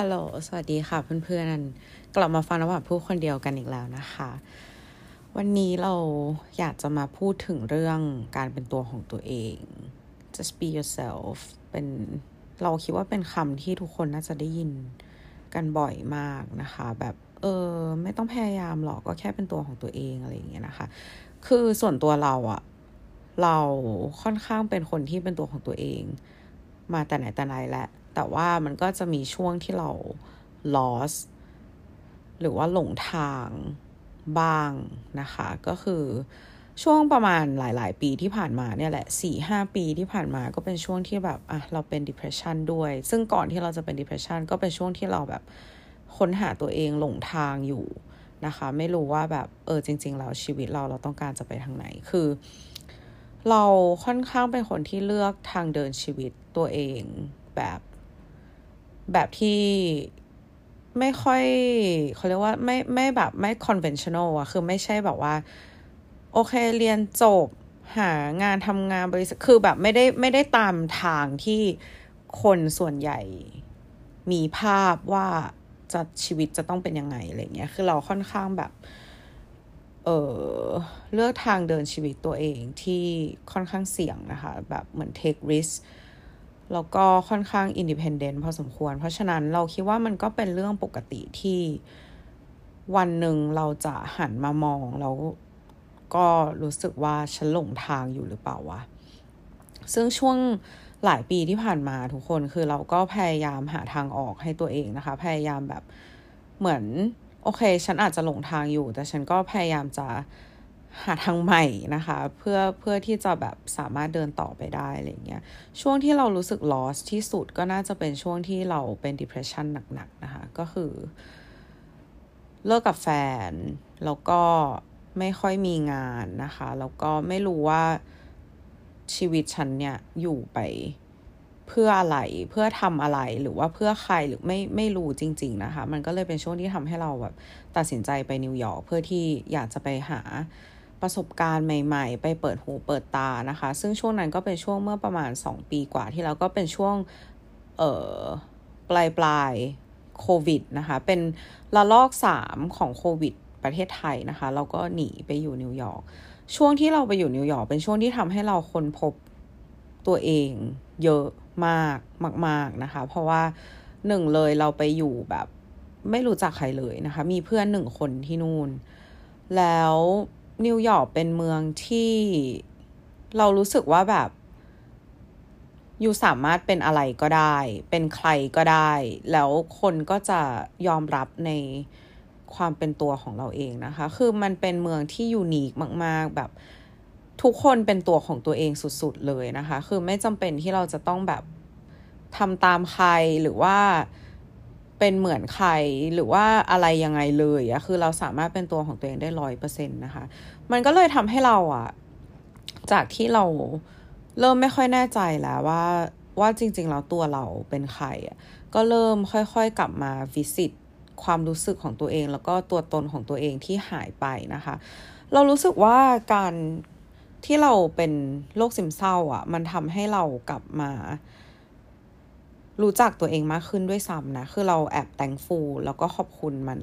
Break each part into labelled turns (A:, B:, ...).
A: ฮัลโหล สวัสดีค่ะเพื่อนๆ กลับมาฟังระหว่างผู้คนเดียวกันอีกแล้วนะคะ วันนี้เราอยากจะมาพูดถึงเรื่องการเป็นตัวของตัวเอง just be yourself เป็นเราคิดว่าเป็นคำที่ทุกคนน่าจะได้ยินกันบ่อยมากนะคะ แบบเออไม่ต้องพยายามหรอกก็แค่เป็นตัวของตัวเองอะไรอย่างเงี้ยนะคะ คือส่วนตัวเราอะเราค่อนข้างเป็นคนที่เป็นตัวของตัวเอง มาแต่ไหนแต่ไรแหละ แต่ว่ามันก็จะมีช่วงที่เรา lost หรือว่าหลงทางบ้างนะคะ ก็คือช่วงประมาณหลาย ๆ ปีที่ผ่านมาเนี่ยแหละสี่ห้าปีที่ผ่านมาก็เป็นช่วงที่แบบอะเราเป็น depression ด้วย ซึ่งก่อนที่เราจะเป็น depression ก็เป็นช่วงที่เราแบบค้นหาตัวเองหลงทางอยู่นะคะ ไม่รู้ว่าแบบเออจริง ๆ แล้วชีวิตเราเราต้องการจะไปทางไหนคือ เราค่อนข้างเป็นคนที่เลือกทางเดินชีวิตตัวเองแบบ แบบที่ไม่ค่อยเขาเรียกว่าไม่ไม่แบบไม่ conventional อะคือไม่ใช่แบบว่า โอเคเรียนจบหางานทำงานบริษัทคือแบบไม่ได้ไม่ได้ตามทางที่คนส่วนใหญ่มีภาพว่าจะชีวิตจะต้องเป็นยังไงอะไรเงี้ย คือเราค่อนข้างแบบ เออเลือกทางเดินชีวิตตัวเองที่ค่อนข้างเสี่ยงนะคะ แบบเหมือน take risk แล้วก็ค่อนข้าง independent พอสมควร เพราะฉะนั้นเราคิดว่ามันก็เป็นเรื่องปกติที่วันหนึ่งเราจะหันมามอง แล้วก็รู้สึกว่าฉันหลงทางอยู่หรือเปล่าวะ ซึ่งช่วงหลายปีที่ผ่านมาทุกคนคือเราก็พยายามหาทางออกให้ตัวเองนะคะ พยายามแบบเหมือน โอเค ฉันอาจจะหลงทางอยู่ แต่ฉันก็พยายามจะ หาทางใหม่นะคะ เพื่อเพื่อที่จะแบบสามารถเดินต่อไปได้อะไรเงี้ยช่วงที่เรารู้สึก lost ที่สุดก็น่าจะเป็นช่วงที่เราเป็น depression หนักๆนะคะ ก็คือ เลิกกับแฟน แล้วก็ไม่ค่อยมีงานนะคะ แล้วก็ไม่รู้ว่าชีวิตฉันเนี่ยอยู่ไปเพื่ออะไรเพื่อทำอะไรหรือว่าเพื่อใครหรือไม่ไม่รู้จริง ๆนะคะ มันก็เลยเป็นช่วงที่ทำให้เราแบบตัดสินใจไปนิวยอร์กเพื่อที่อยากจะไปหา ประสบการณ์ใหม่ๆ ไปเปิดหูเปิดตานะคะ ซึ่งช่วงนั้นก็เป็นช่วงเมื่อประมาณ 2 ปีกว่าที่แล้วก็เป็นช่วงเอ่อปลายปลายโควิดนะคะ เป็นระลอก 3 ของโควิด ประเทศไทยนะคะ เราก็หนีไปอยู่นิวยอร์กช่วงที่เราไปอยู่นิวยอร์กเป็นช่วงที่ทำให้เราค้นพบตัวเองเยอะมากมาก ๆนะคะ เพราะว่าหนึ่งเลยเราไปอยู่แบบไม่รู้จักใครเลยนะคะ มีเพื่อนหนึ่งคนที่นู่น แล้ว นิวยอร์กเป็นเมืองที่เรารู้สึกว่าแบบอยู่สามารถเป็นอะไรก็ได้ เป็นใครก็ได้ แล้วคนก็จะยอมรับในความเป็นตัวของเราเองนะคะ คือมันเป็นเมืองที่ยูนิคมาก ๆ แบบทุกคนเป็นตัวของตัวเองสุด ๆ เลยนะคะ คือไม่จำเป็นที่เราจะต้องแบบทำตามใครหรือว่า เป็นเหมือนใครหรือว่าอะไรยังไงเลยอะคือเราสามารถเป็นตัวของตัวเองได้ร้อยเปอร์เซ็นต์นะคะ มันก็เลยทำให้เราอะจากที่เราเริ่มไม่ค่อยแน่ใจแล้วว่าว่าจริงๆแล้วตัวเราเป็นใครอะก็เริ่มค่อยๆกลับมาวิสิตความรู้สึกของตัวเอง แล้วก็ตัวตนของตัวเองที่หายไปนะคะ เรารู้สึกว่าการที่เราเป็นโรคซึมเศร้าอะ่ะ มันทำให้เรากลับมา รู้จักตัวเองมากขึ้นด้วยซ้ำนะ คือเราแอบแตงฟูแล้วก็ขอบคุณมัน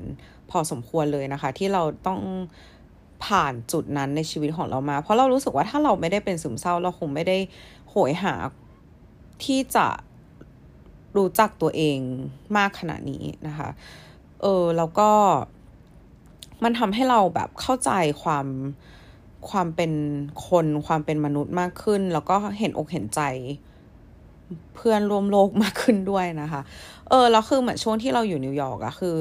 A: พอสมควรเลยนะคะ ที่เราต้องผ่านจุดนั้นในชีวิตของเรามา เพราะเรารู้สึกว่าถ้าเราไม่ได้เป็นซึมเศร้า เราคงไม่ได้โหยหาที่จะรู้จักตัวเองมากขนาดนี้นะคะ เออแล้วก็มันทำให้เราแบบเข้าใจความความเป็นคน ความเป็นมนุษย์มากขึ้น แล้วก็เห็นอกเห็นใจ เพื่อนร่วมโลกมากขึ้นด้วยนะคะ เออแล้วคือเหมือนช่วงที่เราอยู่นิวยอร์กอะคือ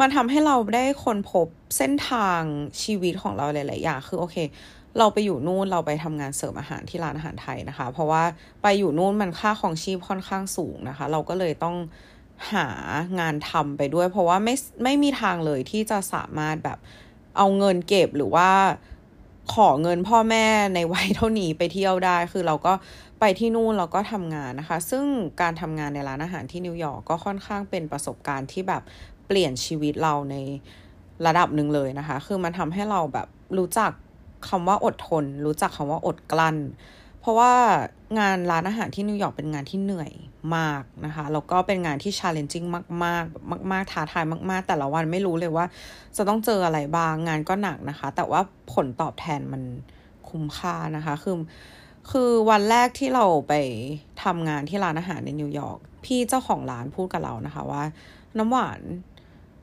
A: มันทำให้เราได้คนพบเส้นทางชีวิตของเราหลายๆอย่างคือโอเค เราไปอยู่นู่นเราไปทำงานเสริมอาหารที่ร้านอาหารไทยนะคะ เพราะว่าไปอยู่นู่นมันค่าของชีพค่อนข้างสูงนะคะ เราก็เลยต้องหางานทำไปด้วย เพราะว่าไม่ไม่มีทางเลยที่จะสามารถแบบเอาเงินเก็บหรือว่าขอเงินพ่อแม่ในวัยเท่านี้ไปเที่ยวได้ คือเราก็ ไปที่นู่นเราก็ทำงานนะคะ ซึ่งการทำงานในร้านอาหารที่นิวยอร์กก็ค่อนข้างเป็นประสบการณ์ที่แบบเปลี่ยนชีวิตเราในระดับหนึ่งเลยนะคะ คือมันทำให้เราแบบรู้จักคำว่าอดทน รู้จักคำว่าอดกลั้น เพราะว่างานร้านอาหารที่นิวยอร์กเป็นงานที่เหนื่อยมากนะคะ แล้วก็เป็นงานที่ challenging มากๆมากมากท้าทายมาก ๆ แต่ละวันไม่รู้เลยว่า จะต้องเจออะไรบ้าง งานก็หนักนะคะ แต่ว่าผลตอบแทนมันคุ้มค่านะคะ คือ คือวันแรกที่เราไปทำงานที่ร้านอาหารในนิวยอร์กพี่เจ้าของร้านพูดกับเรานะคะว่า น้ำหวาน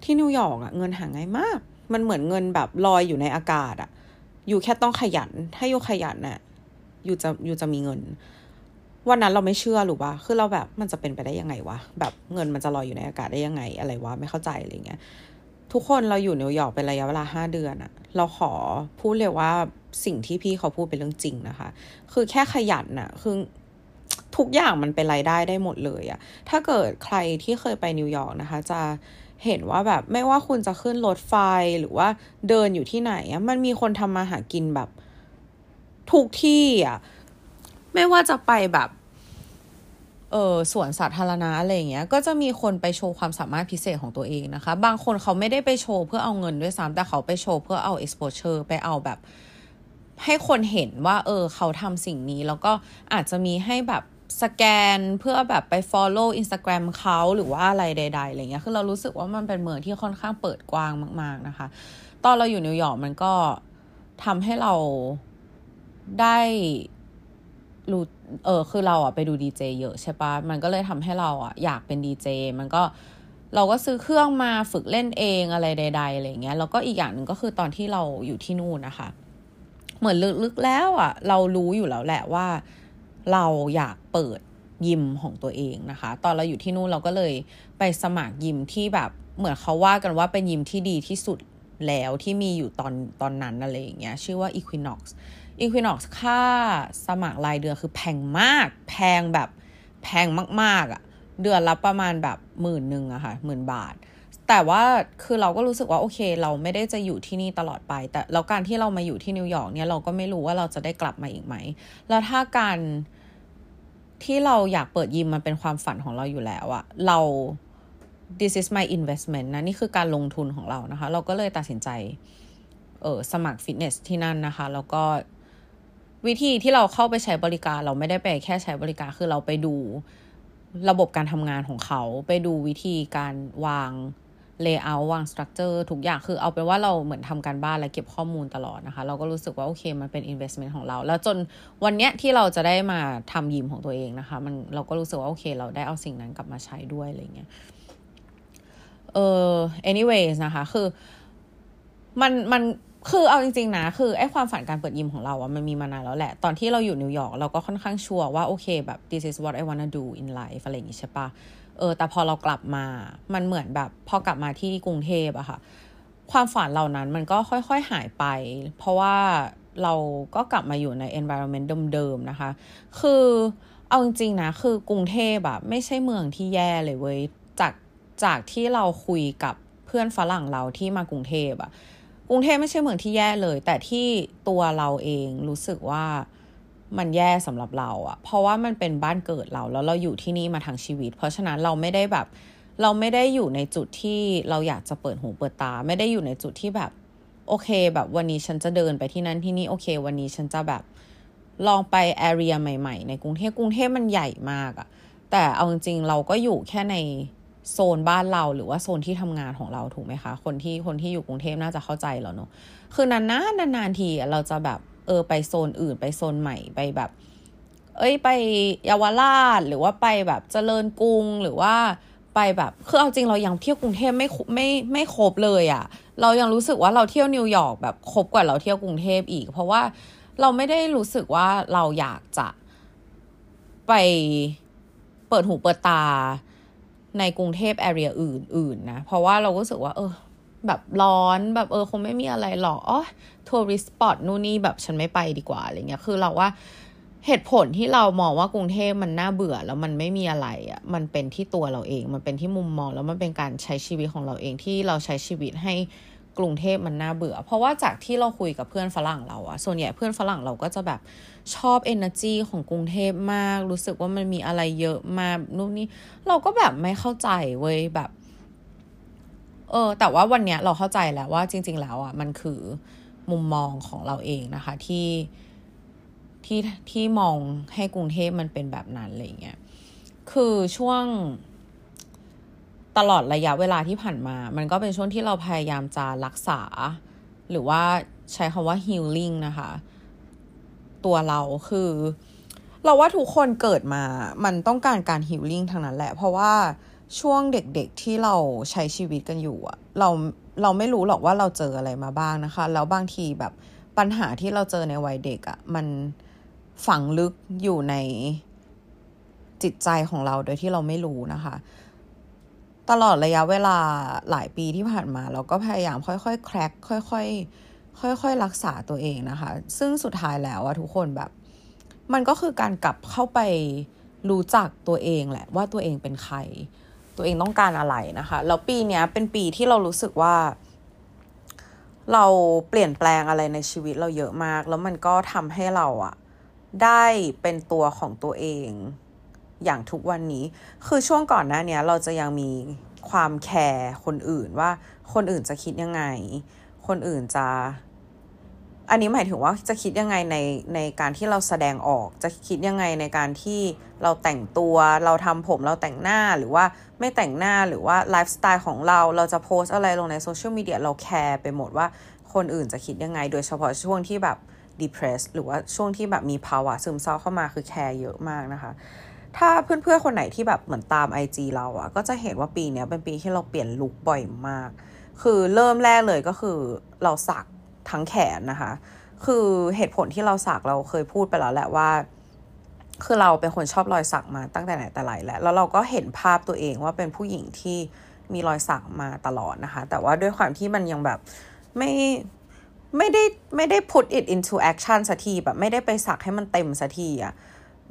A: ที่นิวยอร์กอะเงินหาง่ายมาก มันเหมือนเงินแบบลอยอยู่ในอากาศอะ you แค่ต้องขยัน ถ้า you ขยันน่ะ you จะ you จะมีเงิน วันนั้นเราไม่เชื่อหรือว่าคือเราแบบมันจะเป็นไปได้ยังไงวะแบบเงินมันจะลอยอยู่ในอากาศได้ยังไงอะไรวะไม่เข้าใจอะไรเงี้ย ทุกคนเราอยู่นิวยอร์กเป็นระยะเวลาห้าเดือนอะเราขอพูดเลยว่าสิ่งที่พี่เขาพูดเป็นเรื่องจริงนะคะ คือแค่ขยันน่ะคือทุกอย่างมันเป็นรายได้ได้หมดเลยอะถ้าเกิดใครที่เคยไปนิวยอร์กนะคะ จะเห็นว่าแบบไม่ว่าคุณจะขึ้นรถไฟหรือว่าเดินอยู่ที่ไหนอะมันมีคนทำมาหากินแบบทุกที่อะไม่ว่าจะไปแบบ เออสวนสาธารณะอะไรเงี้ย ก็จะมีคนไปโชว์ความสามารถพิเศษของตัวเองนะคะ บางคนเขาไม่ได้ไปโชว์เพื่อเอาเงินด้วยซ้ำแต่เขาไปโชว์เพื่อเอา exposure ไปเอาแบบ ให้คนเห็นว่า เออ เขาทำสิ่งนี้ แล้วก็อาจจะมีให้แบบสแกนเพื่อแบบไป follow Instagram เขาหรือว่าอะไรใดๆอะไรเงี้ย คือเรารู้สึกว่ามันเป็นเมืองที่ค่อนข้างเปิดกว้างมาก ๆนะคะ ตอนเราอยู่นิวยอร์กมันก็ทำให้เราได้ รู้เออคือเราอะไปดูดีเจเยอะใช่ปะมันก็เลยทำให้เราอะอยากเป็นดีเจมันก็เราก็ซื้อเครื่องมาฝึกเล่นเองอะไรใดๆอะไรเงี้ยแล้วก็อีกอย่างหนึ่งก็คือตอนที่เราอยู่ที่นู่นนะคะ เหมือนลึกๆแล้วอะ เรารู้อยู่แล้วแหละว่า เราอยากเปิดยิมของตัวเองนะคะ ตอนเราอยู่ที่นู่นเราก็เลยไปสมัครยิมที่แบบเหมือนเขาว่ากันว่าเป็นยิมที่ดีที่สุดแล้วที่มีอยู่ตอนตอนนั้นอะไรอย่างเงี้ยชื่อว่า Equinox Equinox ค่าสมัครรายเดือนคือแพงมาก แพงแบบแพงมากๆอะ่ะ เดือนละประมาณแบบหมื่นหนึ่งอะค่ะหมื่นบาท แต่ว่าคือเราก็รู้สึกว่าโอเค เราไม่ได้จะอยู่ที่นี่ตลอดไป แต่แล้วการที่เรามาอยู่ที่นิวยอร์กเนี่ยเราก็ไม่รู้ว่าเราจะได้กลับมาอีกไหม แล้วถ้าการที่เราอยากเปิดยิมมันเป็นความฝันของเราอยู่แล้วอะเรา this is my investment นะ นี่คือการลงทุนของเรานะคะ เราก็เลยตัดสินใจ เออสมัครฟิตเนสที่นั่นนะคะ แล้วก็ วิธีที่เราเข้าไปใช้บริการ เราไม่ได้ไปแค่ใช้บริการคือเราไปดูระบบการทำงานของเขา ไปดูวิธีการวาง layer วาง structure ทุกอย่างคือเอาเป็นว่าเราเหมือนทำการบ้านและเก็บข้อมูลตลอดนะคะ เราก็รู้สึกว่า โอเค มันเป็น investment ของเรา แล้วจนวันเนี้ยที่เราจะได้มาทำยิมของตัวเองนะคะ มันเราก็รู้สึกว่า โอเค เราได้เอาสิ่งนั้นกลับมาใช้ด้วยอะไรเงี้ยเออ anyways นะคะ คือมันมัน คือเอาจริงๆนะ คือไอ้ความฝันการเปิดยิมของเราอะมันมีมานานแล้วแหละ ตอนที่เราอยู่นิวยอร์กเราก็ค่อนข้างชัวร์ว่าโอเคแบบ this is what I wanna do in life อะไรอย่างงี้ใช่ปะเออ แต่พอเรากลับมา มันเหมือนแบบพอกลับมาที่กรุงเทพอะค่ะ ความฝันเหล่านั้นมันก็ค่อยๆหายไป เพราะว่าเราก็กลับมาอยู่ใน environment เดิมๆนะคะ คือเอาจริงๆนะ คือกรุงเทพอะไม่ใช่เมืองที่แย่เลยเว้ย จากจากที่เราคุยกับเพื่อนฝรั่งเราที่มากรุงเทพอะ กรุงเทพไม่ใช่เมืองที่แย่เลย แต่ที่ตัวเราเองรู้สึกว่ามันแย่สำหรับเราอะเพราะว่ามันเป็นบ้านเกิดเราแล้วเราอยู่ที่นี่มาทั้งชีวิต เพราะฉะนั้นเราไม่ได้แบบ เราไม่ได้อยู่ในจุดที่เราอยากจะเปิดหูเปิดตา ไม่ได้อยู่ในจุดที่แบบ โอเค แบบวันนี้ฉันจะเดินไปที่นั่นที่นี่โอเค วันนี้ฉันจะแบบลองไปแอเรียใหม่ ๆ ในกรุงเทพกรุงเทพมันใหญ่มากอะแต่เอาจริงๆเราก็อยู่แค่ใน โซนบ้านเราหรือว่าโซนที่ทำงานของเราถูกไหมคะ คนที่คนที่อยู่กรุงเทพน่าจะเข้าใจเราเนาะคือนานๆนานๆทีเราจะแบบเออไปโซนอื่นไปโซนใหม่ไปแบบ เอ้ยไปเยาวราชหรือว่าไปแบบเจริญกรุงหรือว่าไปแบบคือเอาจริงเรายังเที่ยวกรุงเทพไม่ไม่ไม่ครบเลยอะ่ะ เรายังรู้สึกว่าเราเที่ยวนิวยอร์กแบบครบกว่าเราเที่ยวกรุงเทพอีก เพราะว่าเราไม่ได้รู้สึกว่าเราอยากจะไปเปิดหูเปิดตา ในกรุงเทพแอเรียอื่นๆนะเพราะว่าเราก็รู้สึกว่า เออ แบบร้อนแบบเออคงไม่มีอะไรหรอกอ๋อทัวริสต์สปอตนู่นนี่แบบฉันไม่ไปดีกว่าอะไรเงี้ยคือเราว่าเหตุผลที่เรามองว่ากรุงเทพมันน่าเบื่อแล้วมันไม่มีอะไรอะ่ะมันเป็นที่ตัวเราเอง มันเป็นที่มุมมองแล้วมันเป็นการใช้ชีวิตของเราเองที่เราใช้ชีวิตให้ กรุงเทพมันน่าเบื่อ เพราะว่าจากที่เราคุยกับเพื่อนฝรั่งเราอะส่วนใหญ่เพื่อนฝรั่งเราก็จะแบบชอบ energy ของกรุงเทพมาก รู้สึกว่ามันมีอะไรเยอะมากนู่นนี่เราก็แบบไม่เข้าใจเว้ยแบบเออแต่ว่าวันเนี้ยเราเข้าใจแล้วว่าจริง ๆ แล้วอะมันคือมุมมองของเราเองนะคะที่ที่ที่มองให้กรุงเทพมันเป็นแบบนั้นอะไรเงี้ยคคือช่วง ตลอดระยะเวลาที่ผ่านมา มันก็เป็นช่วงที่เราพยายามจะรักษา หรือว่าใช้คำว่า healing นะคะ ตัวเราคือ เราว่าทุกคนเกิดมา มันต้องการการ healing ทั้งนั้นแหละ เพราะว่าช่วงเด็กๆที่เราใช้ชีวิตกันอยู่อะเราเราไม่รู้หรอกว่าเราเจออะไรมาบ้างนะคะ แล้วบางทีแบบปัญหาที่เราเจอในวัยเด็กอะมันฝังลึกอยู่ในจิตใจของเราโดยที่เราไม่รู้นะคะ ตลอดระยะเวลาหลายปีที่ผ่านมา เราก็พยายามค่อยๆแคร็กค่อยๆค่อยๆรักษาตัวเองนะคะ ซึ่งสุดท้ายแล้วอะทุกคนแบบ มันก็คือการกลับเข้าไปรู้จักตัวเองแหละว่าตัวเองเป็นใคร ตัวเองต้องการอะไรนะคะแล้วปีนี้เป็นปีที่เรารู้สึกว่า เราเปลี่ยนแปลงอะไรในชีวิตเราเยอะมาก แล้วมันก็ทำให้เราอะได้เป็นตัวของตัวเอง อย่างทุกวันนี้ คือช่วงก่อนหน้านี้เราจะยังมีความแคร์คนอื่นว่าคนอื่นจะคิดยังไง คนอื่นจะ อันนี้หมายถึงว่าจะคิดยังไงในในการที่เราแสดงออก จะคิดยังไงในการที่เราแต่งตัว เราทำผม เราแต่งหน้า หรือว่าไม่แต่งหน้า หรือว่าไลฟ์สไตล์ของเรา เราจะโพสอะไรลงในโซเชียลมีเดีย เราแคร์ไปหมดว่าคนอื่นจะคิดยังไง โดยเฉพาะช่วงที่แบบ depressed หรือว่าช่วงที่แบบมีภาวะซึมเศร้าเข้ามาคือแคร์เยอะมากนะคะ ถ้าเพื่อนๆคนไหนที่แบบเหมือนตาม IG เราอะก็จะเห็นว่าปีนี้เป็นปีที่เราเปลี่ยนลุคบ่อยมาก คือเริ่มแรกเลยก็คือเราสักทั้งแขนนะคะ คือเหตุผลที่เราสักเราเคยพูดไปแล้วแหละว่า คือเราเป็นคนชอบรอยสักมาตั้งแต่ไหนแต่ไรแล้วแล้วเราก็เห็นภาพตัวเองว่าเป็นผู้หญิงที่มีรอยสักมาตลอดนะคะ แต่ว่าด้วยความที่มันยังแบบไม่ไม่ได้ไม่ได้ put it into action สักทีแบบไม่ได้ไปสักให้มันเต็มสักทีอะ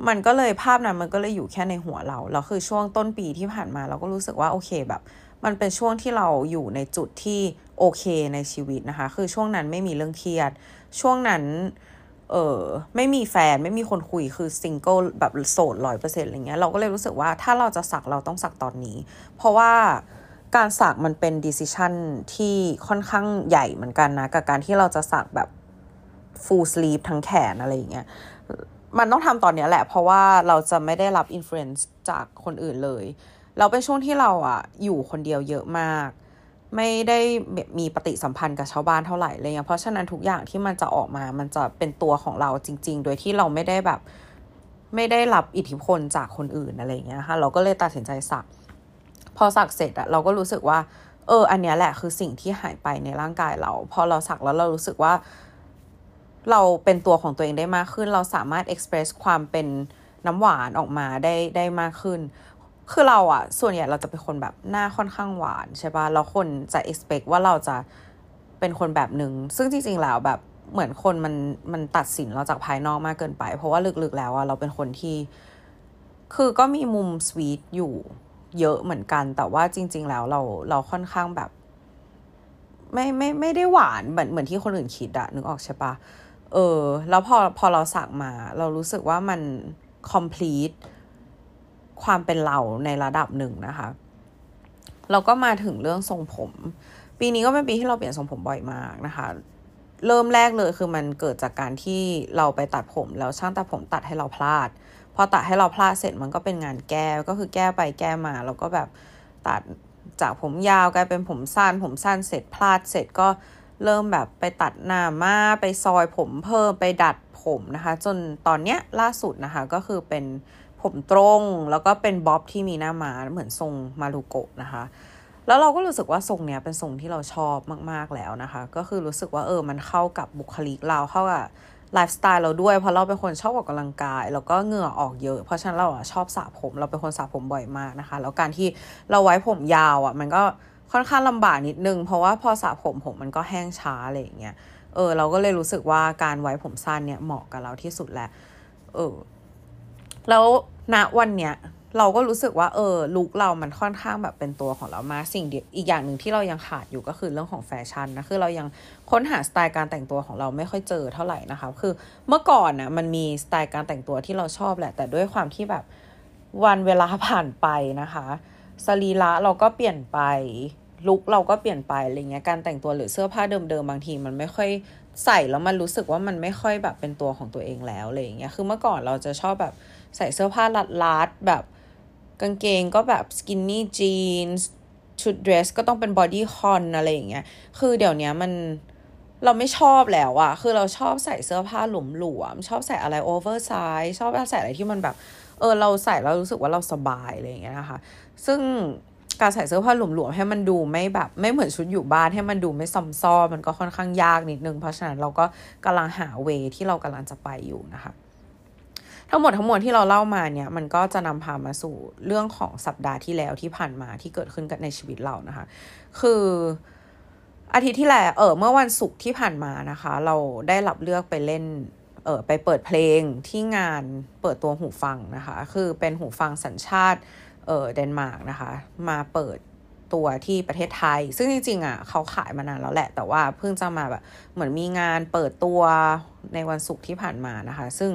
A: มันก็เลยภาพนั้นมันก็เลยอยู่แค่ในหัวเราแล้วคือช่วงต้นปีที่ผ่านมาเราก็รู้สึกว่าโอเคแบบ มันเป็นช่วงที่เราอยู่ในจุดที่โอเคในชีวิตนะคะ คือช่วงนั้นไม่มีเรื่องเครียด ช่วงนั้นเออไม่มีแฟนไม่มีคนคุยคือซิงเกิลแบบโสดร้อยเปอร์เซ็นต์อะไรเงี้ยเราก็เลยรู้สึกว่าถ้าเราจะสักเราต้องสักตอนนี้ เพราะว่าการสักมันเป็น decision ที่ค่อนข้างใหญ่เหมือนกันนะ กับการที่เราจะสักแบบ full sleeve ทั้งแขนอะไรอย่างเงี้ย มันต้องทำตอนนี้แหละ เพราะว่าเราจะไม่ได้รับ influence จากคนอื่นเลย เราเป็นช่วงที่เราอะอยู่คนเดียวเยอะมาก ไม่ได้มีปฏิสัมพันธ์กับชาวบ้านเท่าไหร่เลยเพราะฉะนั้นทุกอย่างที่มันจะออกมามันจะเป็นตัวของเราจริง ๆ โดยที่เราไม่ได้แบบไม่ได้รับอิทธิพลจากคนอื่นอะไรเงี้ยค่ะเราก็เลยตัดสินใจสัก พอสักเสร็จอะเราก็รู้สึกว่า เออ อันเนี้ยแหละคือสิ่งที่หายไปในร่างกายเรา พอเราสักแล้วเรารู้สึกว่า เราเป็นตัวของตัวเองได้มากขึ้น เราสามารถ express ความเป็นน้ำหวานออกมาได้ได้มากขึ้น คือเราอะส่วนใหญ่เราจะเป็นคนแบบหน้าค่อนข้างหวานใช่ปะแล้วคนจะ expect ว่าเราจะเป็นคนแบบหนึ่ง ซึ่งจริงๆแล้วแบบเหมือนคนมันมันตัดสินเราจากภายนอกมากเกินไป เพราะว่าลึกๆแล้วอะเราเป็นคนที่ คือก็มีมุมสวีทอยู่เยอะเหมือนกัน แต่ว่าจริง ๆ แล้วเราเราค่อนข้างแบบ ไม่ไม่ไม่ได้หวานเหมือนเหมือนที่คนอื่นคิดอะนึกออกใช่ป่ะ เออ แล้วพอพอเราสักมา เรารู้สึกว่ามัน complete ความเป็นเราในระดับหนึ่งนะคะเราก็มาถึงเรื่องทรงผม ปีนี้ก็เป็นปีที่เราเปลี่ยนทรงผมบ่อยมากนะคะ เริ่มแรกเลยคือมันเกิดจากการที่เราไปตัดผมแล้วช่างตัดผมตัดให้เราพลาด พอตัดให้เราพลาดเสร็จมันก็เป็นงานแก้ก็คือแก้ไปแก้มา แล้วก็แบบตัดจากผมยาวกลายเป็นผมสั้น ผมสั้นเสร็จพลาดเสร็จก็ เริ่มแบบไปตัดหน้ามาไปซอยผมเพิ่มไปดัดผมนะคะ จนตอนเนี้ยล่าสุดนะคะก็คือเป็นผมตรงแล้วก็เป็นบ๊อบที่มีหน้ามาเหมือนทรงมารุโกะนะคะ แล้วเราก็รู้สึกว่าทรงเนี้ยเป็นทรงที่เราชอบมากๆแล้วนะคะ ก็คือรู้สึกว่าเออมันเข้ากับบุคลิกเราเข้ากับไลฟ์สไตล์เราด้วยเพราะเราเป็นคนชอบออกกำลังกาย แล้วก็เหงื่อออกเยอะ เพราะฉะนั้นเราอะชอบสระผม เราเป็นคนสระผมบ่อยมากนะคะ แล้วการที่เราไว้ผมยาวอะมันก็ ค่อนข้างลำบากนิดนึง เพราะว่าพอสระผมผมมันก็แห้งช้าอะไรอย่างเงี้ยเออเราก็เลยรู้สึกว่าการไว้ผมสั้นเนี่ยเหมาะกับเราที่สุดแหล้วเออแล้วณวันเนี้ยเราก็รู้สึกว่าเออลุคเรามันค่อนข้างแบบเป็นตัวของเรามาสิ่งเดียวอีกอย่างหนึ่งที่เรายังขาดอยู่ก็คือเรื่องของแฟชั่นนะคือเรายังค้นหาสไตล์การแต่งตัวของเราไม่ค่อยเจอเท่าไหร่นะคะคือเมื่อก่อนนะมันมีสไตล์การแต่งตัวที่เราชอบแหละ แต่ด้วยความที่แบบวันเวลาผ่านไปนะคะ สรีระเราก็เปลี่ยนไปลุคเราก็เปลี่ยนไปอะไรเงี้ยการแต่งตัวหรือเสื้อผ้าเดิมๆบางทีมันไม่ค่อยใส่แล้วมันรู้สึกว่ามันไม่ค่อยแบบเป็นตัวของตัวเองแล้วอะไรเงี้ยคือเมื่อก่อนเราจะชอบแบบใส่เสื้อผ้ารัดๆแบบกางเกงก็แบบ skinny jeans ชุดเดรสก็ต้องเป็น bodycon อะไรอย่างเงี้ยคือเดี๋ยวนี้มันเราไม่ชอบแล้วอะคือเราชอบใส่เสื้อผ้าหลวมๆชอบใส่อะไร oversize ชอบใส่อะไรที่มันแบบ เออเราใส่แล้วรู้สึกว่าเราสบายอะไรอย่างเงี้ยนะคะ ซึ่งการใส่เสื้อผ้าหลวมๆให้มันดูไม่แบบ ไม่เหมือนชุดอยู่บ้านให้มันดูไม่ซอมซ้อมันก็ค่อนข้างยากนิดนึง เพราะฉะนั้นเราก็กำลังหา way ที่เรากำลังจะไปอยู่นะคะ ทั้งหมดทั้งมวลที่เราเล่ามาเนี่ย มันก็จะนำพามาสู่เรื่องของสัปดาห์ที่แล้วที่ผ่านมาที่เกิดขึ้นกับในชีวิตเรานะคะ คืออาทิตย์ที่แล้วเออเมื่อวันศุกร์ที่ผ่านมานะคะ เราได้รับเลือกไปเล่นเออไปเปิดเพลงที่งานเปิดตัวหูฟังนะคะ คือเป็นหูฟังสัญชาติ เออเดนมาร์กนะคะ มาเปิดตัวที่ประเทศไทย ซึ่งจริงๆอะเขาขายมานานแล้วแหละ แต่ว่าเพิ่งจะมาแบบเหมือนมีงานเปิดตัวในวันศุกร์ที่ผ่านมานะคะ ซึ่ง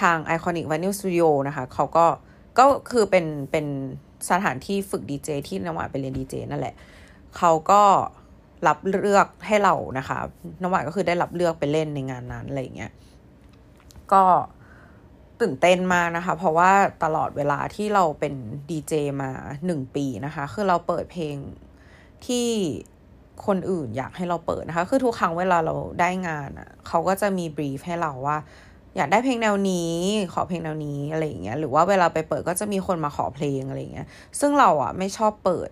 A: ทาง Iconic Vinyl Studio นะคะเขาก็ก็คือเป็นเป็นสถานที่ฝึกดีเจที่นวาไปเรียนดีเจนั่นแหละ เขาก็รับเลือกให้เรานะคะนวาก็คือได้รับเลือกไปเล่นในงานนั้นอะไรเงี้ย ก็ ตื่นเต้นมากนะคะ เพราะว่าตลอดเวลาที่เราเป็นดีเจมาหนึ่งปีนะคะ คือเราเปิดเพลงที่คนอื่นอยากให้เราเปิดนะคะ คือทุกครั้งเวลาเราได้งานอะ่ะเขาก็จะมีบรีฟให้เราว่า อยากได้เพลงแนวนี้ ขอเพลงแนวนี้อะไรอย่างเงี้ย หรือว่าเวลาไปเปิดก็จะมีคนมาขอเพลงอะไรอย่างเงี้ย ซึ่งเราอะไม่ชอบเปิด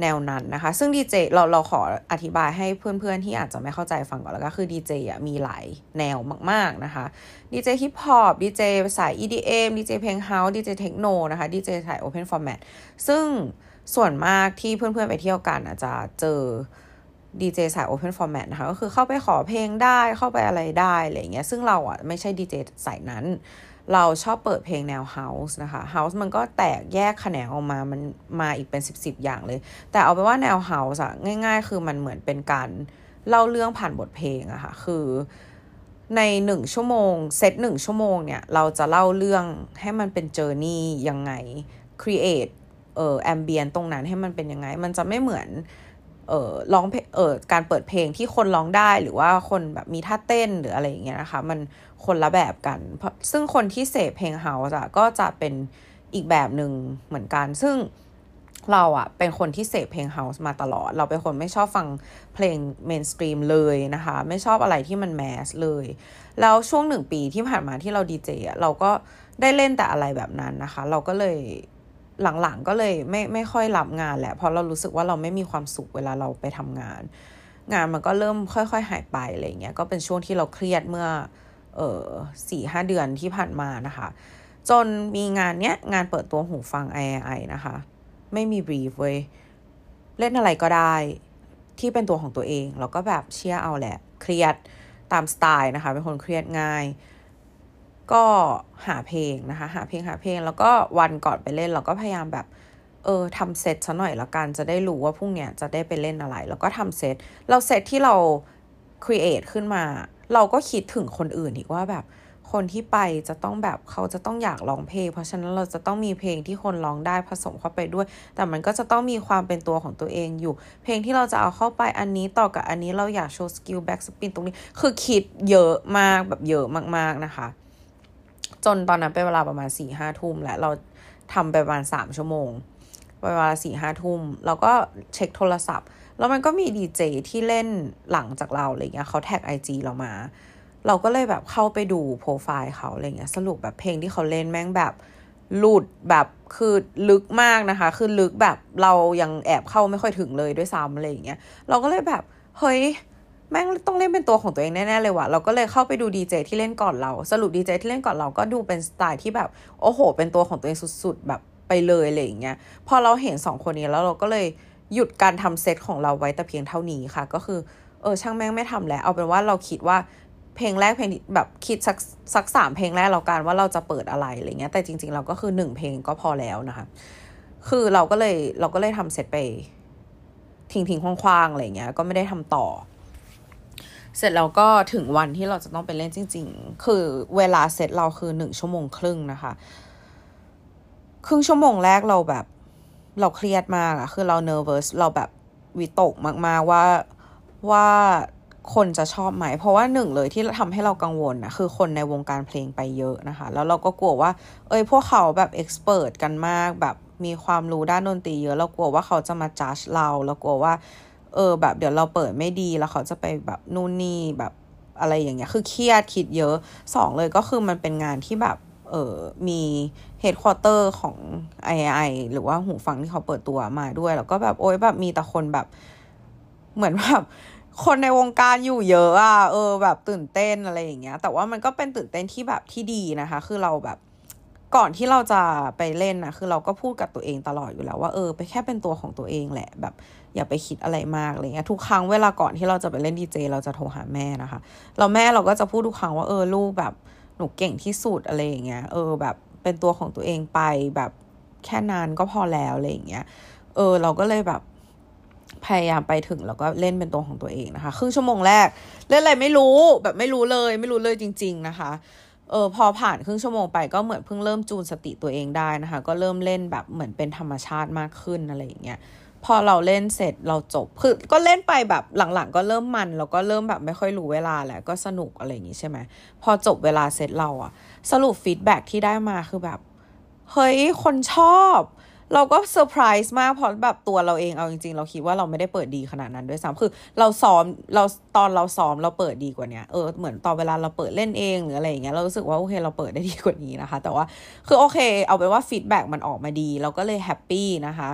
A: แนวนั้นนะคะ ซึ่งดีเจเราเราขออธิบายให้เพื่อนๆที่อาจจะไม่เข้าใจฟังก่อนแล้วก็คือดีเจอะมีหลายแนวมากๆนะคะดีเจฮิปฮอปดีเจสาย EDM ดีเจเพลงเฮาส์ดีเจเทคโนนะคะดีเจสาย Open Format ซึ่งส่วนมากที่เพื่อนๆไปเที่ยวกันอาจจะเจอดีเจสาย Open Format นะคะก็คือเข้าไปขอเพลงได้เข้าไปอะไรได้อะไรเงี้ยซึ่งเราอะไม่ใช่ดีเจสายนั้น เราชอบเปิดเพลงแนว house นะคะ house มันก็แตกแยกแขนงออกมา มันมาอีกเป็นสิบสิบอย่างเลย แต่เอาเป็นว่าแนว house อะง่าย ๆ คือมันเหมือนเป็นการเล่าเรื่องผ่านบทเพลงอะค่ะ คือในหนึ่งชั่วโมง เซตหนึ่งชั่วโมงเนี่ย เราจะเล่าเรื่องให้มันเป็น journey ยังไง create เอ่อ ambient ตรงนั้นให้มันเป็นยังไง มันจะไม่เหมือน เอ่อร้องเอ่อการเปิดเพลงที่คนร้องได้หรือว่าคนแบบมีท่าเต้นหรืออะไรอย่างเงี้ยนะคะ มันคนละแบบกันเพราะซึ่งคนที่เสพเพลง house อะก็จะเป็นอีกแบบหนึ่งเหมือนกัน ซึ่งเราอะเป็นคนที่เสพเพลง house มาตลอด เราเป็นคนไม่ชอบฟังเพลง mainstream เลยนะคะ ไม่ชอบอะไรที่มัน mass เลย แล้วช่วงหนึ่งปีที่ผ่านมาที่เราดีเจอะเราก็ได้เล่นแต่อะไรแบบนั้นนะคะ เราก็เลย หลังๆก็เลยไม่ไม่ค่อยรับงานแหละเพราะเรารู้สึกว่าเราไม่มีความสุขเวลาเราไปทำงาน งานมันก็เริ่มค่อย ๆ หายไปอะไรเงี้ยก็เป็นช่วงที่เราเครียดเมื่อเออสี่ห้าเดือนที่ผ่านมานะคะ จนมีงานเนี้ยงานเปิดตัวหูฟัง i อนะคะ ไม่มีบรีฟเว้ยเล่นอะไรก็ได้ที่เป็นตัวของตัวเอง แล้วก็แบบเชียร์เอาแหละ เครียดตามสไตล์นะคะ เป็นคนเครียดง่าย ก็หาเพลงนะคะ หาเพลงหาเพลง แล้วก็วันก่อนไปเล่นเราก็พยายามแบบเออทำเซตซะหน่อยละกันจะได้รู้ว่าพรุ่งเนี้ยจะได้ไปเล่นอะไร แล้วก็ทำเซตเราเซตที่เรา create ขึ้นมา เราก็คิดถึงคนอื่นอีกว่าแบบคนที่ไปจะต้องแบบเขาจะต้องอยากร้องเพลง เพราะฉะนั้นเราจะต้องมีเพลงที่คนร้องได้ผสมเข้าไปด้วย แต่มันก็จะต้องมีความเป็นตัวของตัวเองอยู่ เพลงที่เราจะเอาเข้าไปอันนี้ต่อกับอันนี้เราอยากโชว์ skill backspin ตรงนี้ คือคิดเยอะมากแบบเยอะมากๆนะคะ จนตอนนั้นเป็นเวลาประมาณสี่ห้าทุ่มและเราทำไปประมาณสามชั่วโมงเวลาสี่ห้าทุ่มเราก็เช็คโทรศัพท์ แล้วมันก็มีดีเจที่เล่นหลังจากเราอะไรเงี้ยเขาแท็กไอจีเรามา เราก็เลยแบบเข้าไปดูโปรไฟล์เขาอะไรเงี้ยสรุปแบบเพลงที่เขาเล่นแม่งแบบหลุดแบบคือลึกมากนะคะ คือลึกแบบเรายังแอบเข้าไม่ค่อยถึงเลยด้วยซ้ำอะไรอย่างเงี้ยเราก็เลยแบบ เฮ้ย แม่งต้องเล่นเป็นตัวของตัวเองแน่ ๆ เลยว่ะ เราก็เลยเข้าไปดูดีเจที่เล่นก่อนเรา สรุปดีเจที่เล่นก่อนเราก็ดูเป็นสไตล์ที่แบบ โอ้โห เป็นตัวของตัวเองสุด ๆ แบบไปเลยอะไรอย่างเงี้ย พอเราเห็นสองคนนี้แล้วเราก็เลยหยุดการทำเซตของเราไว้แต่เพียงเท่านี้ค่ะ ก็คือ เออ ช่างแม่งไม่ทำแล้ว เอาเป็นว่าเราคิดว่าเพลงแรกเพลงแบบคิดสักสักสามเพลงแรกเราการว่าเราจะเปิดอะไรอะไรเงี้ย แต่จริง ๆ เราก็คือหนึ่งเพลงก็พอแล้วนะคะ คือเราก็เลยเราก็เลยทำเซตไปทิ้งทิ้งคว้างๆอะไรเงี้ย ก็ไม่ได้ทำต่อ เสร็จแล้วก็ถึงวันที่เราจะต้องไปเล่นจริง ๆ คือเวลาเซตเราคือหนึ่งชั่วโมงครึ่งนะคะ ครึ่งชั่วโมงแรกเราแบบเราเครียดมากอะคือเรา nervous เราแบบวิตกมากๆว่าว่าคนจะชอบไหม เพราะว่าหนึ่งเลยที่ทำให้เรากังวลนะคือคนในวงการเพลงไปเยอะนะคะ แล้วเราก็กลัวว่า เอ้ยพวกเขาแบบ expert กันมาก แบบมีความรู้ด้านดนตรีเยอะ เรากลัวว่าเขาจะมาจัดเรา เรากลัวว่า เออแบบเดี๋ยวเราเปิดไม่ดีแล้วเขาจะไปแบบนู่นนี่แบบอะไรอย่างเงี้ยคือเครียดคิดเยอะสองเลยก็คือมันเป็นงานที่แบบเออมีเฮดควอเตอร์ของ i อหรือว่าหูฟังที่เขาเปิดตัวมาด้วย แล้วก็แบบโอ้ยแบบมีแต่คนแบบ เหมือนแบบคนในวงการอยู่เยอะอะเออ แบบตื่นเต้นอะไรอย่างเงี้ย แต่ว่ามันก็เป็นตื่นเต้นที่แบบที่ดีนะคะ คือเราแบบก่อนที่เราจะไปเล่นนะคือเราก็พูดกับตัวเองตลอดอยู่แล้วว่าเออไปแค่เป็นตัวของตัวเองแหละ แบบ อย่าไปคิดอะไรมากอะไรเงี้ยทุกครั้งเวลาก่อนที่เราจะไปเล่นดีเจเราจะโทรหาแม่นะคะเราแม่เราก็จะพูดทุกครั้งว่าเออลูกแบบหนูเก่งที่สุดอะไรอย่างเงี้ยเออแบบเป็นตัวของตัวเองไปแบบแค่นานก็พอแล้วอะไรอย่างเงี้ยเออเราก็เลยแบบพยายามไปถึงแล้วก็เล่นเป็นตัวของตัวเองนะคะครึ่งชั่วโมงแรก เล่นอะไรไม่รู้แบบไม่รู้เลย ไม่รู้เลยจริง ๆนะคะเออพอผ่านครึ่งชั่วโมงไปก็เหมือนเพิ่งเริ่มจูนสติตัวเองได้นะคะ ก็เริ่มเล่นแบบเหมือนเป็นธรรมชาติมากขึ้นอะไรอย่างเงี้ย พอเราเล่นเสร็จเราจบ คือก็เล่นไปแบบหลังๆ ก็เริ่มมันแล้วก็เริ่มแบบไม่ค่อยรู้เวลาแหละก็สนุกอะไรอย่างงี้ใช่ไหมพอจบเวลาเสร็จเราอะสรุปฟีดแบ็ที่ได้มาคือแบบ เฮ้ย คนชอบ เราก็เซอร์ไพรส์มากเพราะแบบตัวเราเองเอาจริงๆ เราคิดว่าเราไม่ได้เปิดดีขนาดนั้นด้วยซ้ำคือเราซ้อมเราตอนเราซ้อมเราเปิดดีกว่านี้เออเหมือนตอนเวลาเราเปิดเล่นเองหรืออะไรอย่างเงี้ยเรารู้สึกว่าโอเคเราเปิดได้ดีกว่านี้นะคะ แต่ว่าคือโอเค เอาเป็นว่าฟีดแบ็มันออกมาดี เราก็เลยแฮปปี้นะคะ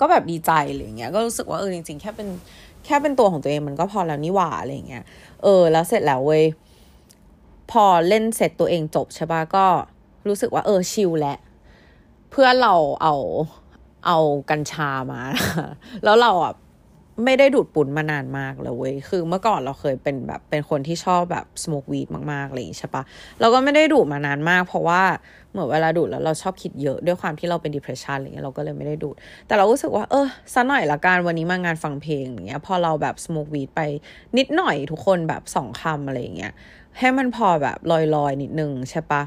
A: ก็แบบดีใจอะไรเงี้ยก็รู้สึกว่าเออจริงๆแค่เป็นแค่เป็นตัวของตัวเองมันก็พอแล้วนี่หว่าอะไรเงี้ยเออ แล้วเสร็จแล้วเว้ยพอเล่นเสร็จตัวเองจบใช่ปะก็รู้สึกว่าเออชิลแหละ เพื่อเราเอาเอากัญชามา แล้วเราอะ ไม่ได้ดูดปุ่นมานานมากเลยเว้ย คือเมื่อก่อนเราเคยเป็นแบบเป็นคนที่ชอบแบบสโมกวีดมากๆเลยใช่ปะเราก็ไม่ได้ดูดมานานมาก เพราะว่าเหมือนเวลาดูดแล้วเราชอบคิดเยอะด้วยความที่เราเป็น depression อะไรเงี้ยเราก็เลยไม่ได้ดูด แต่เรารู้สึกว่าเออสัหน่อยละกันวันนี้มางานฟังเพลงอย่างเงี้ยพอเราแบบสโมกวีดไปนิดหน่อยทุกคนแบบสองคำอะไรเงี้ยให้มันพอแบบลอยๆนิดนึงใช่ปะ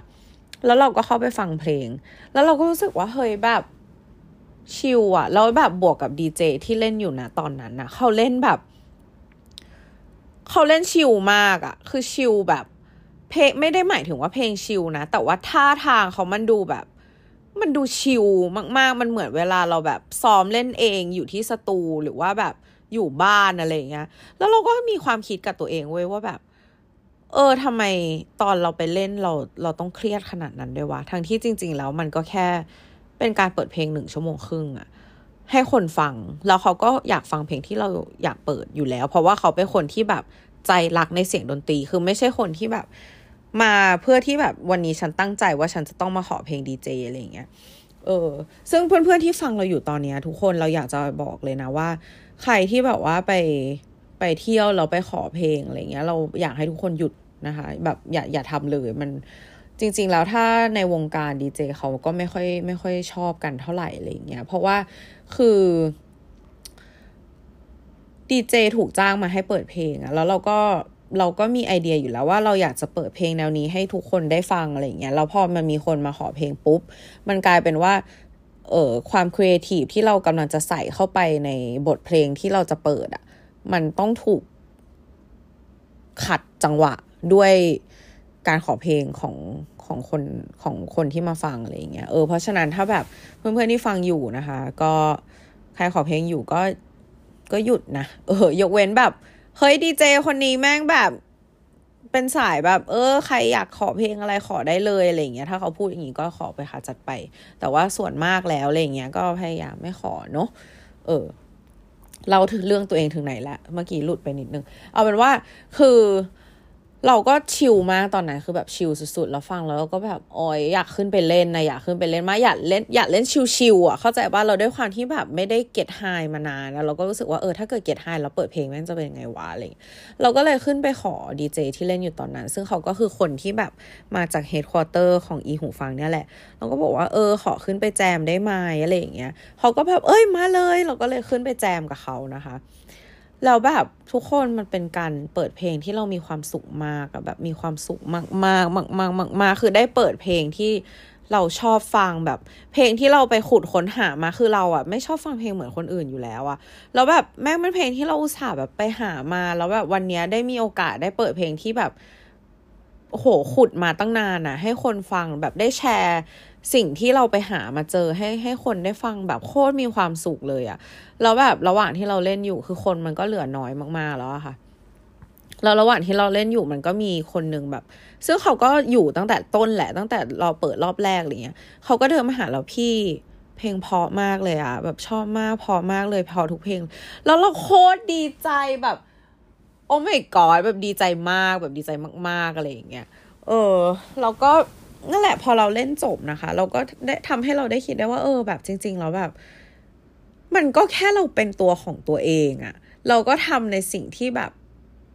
A: แล้วเราก็เข้าไปฟังเพลง แล้วเราก็รู้สึกว่าเฮ้ยแบบ ชิลอะแล้วแบบบวกกับดีเจที่เล่นอยู่นะตอนนั้นนะเขาเล่นแบบ เขาเล่นชิลมากอะคือชิลแบบ เพลงไม่ได้หมายถึงว่าเพลงชิลนะ แต่ว่าท่าทางเขามันดูแบบ มันดูชิลมากๆ มันเหมือนเวลาเราแบบซ้อมเล่นเองอยู่ที่สตูหรือว่าแบบอยู่บ้านอะไรเงี้ย แล้วเราก็มีความคิดกับตัวเองเว้ยว่าแบบ เออทำไมตอนเราไปเล่นเราเราต้องเครียดขนาดนั้นด้วยวะ ทั้งที่จริง ๆ แล้วมันก็แค่ เป็นการเปิดเพลงหนึ่งชั่วโมงครึ่งอะให้คนฟัง แล้วเขาก็อยากฟังเพลงที่เราอยากเปิดอยู่แล้ว เพราะว่าเขาเป็นคนที่แบบใจรักในเสียงดนตรี คือไม่ใช่คนที่แบบมาเพื่อที่แบบวันนี้ฉันตั้งใจว่าฉันจะต้องมาขอเพลงดีเจอะไรเงี้ย เออ ซึ่งเพื่อนๆที่ฟังเราอยู่ตอนนี้ทุกคนเราอยากจะบอกเลยนะว่า ใครที่แบบว่าไปไปเที่ยวเราไปขอเพลงอะไรเงี้ย เราอยากให้ทุกคนหยุดนะคะ แบบอย่าอย่าทำเลยมัน จริง ๆ แล้วถ้าในวงการดีเจเขาก็ไม่ค่อยไม่ค่อยชอบกันเท่าไหร่อะไรเงี้ยเพราะว่าคือดีเจถูกจ้างมาให้เปิดเพลงอะแล้วเราก็เราก็มีไอเดียอยู่แล้วว่าเราอยากจะเปิดเพลงแนวนี้ให้ทุกคนได้ฟังอะไรเงี้ยแล้วพอมันมีคนมาขอเพลงปุ๊บ มันกลายเป็นว่าเออความครีเอทีฟที่เรากำลังจะใส่เข้าไปในบทเพลงที่เราจะเปิดอะมันต้องถูกขัดจังหวะด้วย การขอเพลงของของคนของคนที่มาฟังอะไรอย่างเงี้ยเออเพราะฉะนั้นถ้าแบบเพื่อนๆที่ฟังอยู่นะคะ ก็ใครขอเพลงอยู่ก็ก็หยุดนะเออยกเว้นแบบเฮ้ยดีเจคนนี้แม่งแบบเป็นสายแบบ เออ ใครอยากขอเพลงอะไรขอได้เลยอะไรเงี้ยถ้าเขาพูดอย่างงี้ก็ขอไปค่ะจัดไป แต่ว่าส่วนมากแล้วอะไรเงี้ยก็พยายามไม่ขอเนาะเออ เราถึงเรื่องตัวเองถึงไหนละเมื่อกี้หลุดไปนิดนึง เอาเป็นว่าคือ เราก็ chill มากตอนนั้นคือแบบ chill สุดๆ แล้วฟังแล้วก็แบบโอยอยากขึ้นไปเล่นนะอยากขึ้นไปเล่นมาอยากเล่นอยากเล่น chill ๆอะเข้าใจว่าเราด้วยความที่แบบไม่ได้ get high มานานแล้วเราก็รู้สึกว่าเออถ้าเกิด get high แล้วเปิดเพลงแม่งจะเป็นไงวะอะไรเราก็เลยขึ้นไปขอดีเจที่เล่นอยู่ตอนนั้น ซึ่งเขาก็คือคนที่แบบมาจาก headquarter ของอีหูฟังเนี่ยแหละ เราก็บอกว่าเออขอขึ้นไปแจมได้ไหมอะไรอย่างเงี้ยเขาก็แบบเอ้ยมาเลย เราก็เลยขึ้นไปแจมกับเขานะคะ แล้วแบบทุกคนมันเป็นการเปิดเพลงที่เรามีความสุขมากแบบมีความสุขมากมากมากมากมากมากคือได้เปิดเพลงที่เราชอบฟังแบบ เพลงที่เราไปขุดค้นหามาคือเราอะไม่ชอบฟังเพลงเหมือนคนอื่นอยู่แล้วอะแล้วแบบแม่งเป็นเพลงที่เราอุตส่าห์แบบไปหามา แล้วแบบวันนี้ได้มีโอกาสได้เปิดเพลงที่แบบโหขุดมาตั้งนานอะให้คนฟังแบบได้แชร์ สิ่งที่เราไปหามาเจอให้ให้คนได้ฟังแบบโคตรมีความสุขเลยอะแล้วแบบระหว่างที่เราเล่นอยู่คือคนมันก็เหลือน้อยมากๆแล้วอะค่ะแล้วระหว่างที่เราเล่นอยู่มันก็มีคนหนึ่งแบบ ซึ่งเขาก็อยู่ตั้งแต่ต้นแหละ ตั้งแต่เราเปิดรอบแรกอะไรเงี้ยเขาก็เดินมาหาเราพี่เพลงเพราะมากเลยอะแบบชอบมากเพราะมากเลยเพราะทุกเพลง แล้วเราโคตรดีใจแบบโอ้ไม่กอดแบบดีใจมากแบบดีใจมาก ๆ อะไรอย่างเงี้ย เออเราก็ นั่นแหละพอเราเล่นจบนะคะ เราก็ได้ทำให้เราได้คิดได้ว่าเออแบบจริง ๆ แล้วแบบ มันก็แค่เราเป็นตัวของตัวเองอะเราก็ทำในสิ่งที่แบบ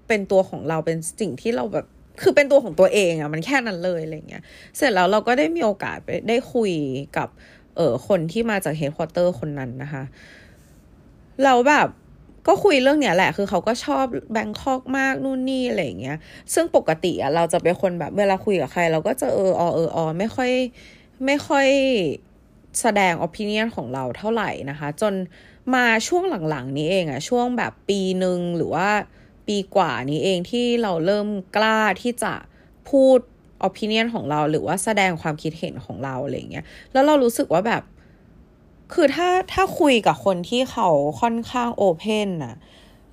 A: เป็นตัวของเราเป็นสิ่งที่เราแบบคือเป็นตัวของตัวเองอะมันแค่นั้นเลยอะไรเงี้ย เสร็จแล้วเราก็ได้มีโอกาสไปได้คุยกับ เออคนที่มาจากเฮดควอเตอร์คนนั้นนะคะ เราแบบ ก็คุยเรื่องเนี้ยแหละ คือเขาก็ชอบแบงคอกมากนู่นนี่อะไรเงี้ย ซึ่งปกติอะเราจะเป็นคนแบบเวลาคุยกับใคร เราก็จะเอออเอออไม่ค่อยไม่ค่อยแสดงอภินิยนของเราเท่าไหร่นะคะ จนมาช่วงหลังๆ นี้เองอะช่วงแบบปีหนึ่งหรือว่าปีกว่านี้เองที่เราเริ่มกล้าที่จะพูดอภินิยนของเรา หรือว่าแสดงความคิดเห็นของเราอะไรเงี้ย แล้วเรารู้สึกว่าแบบ คือถ้าถ้าคุยกับคนที่เขาค่อนข้างโอเพนน่ะ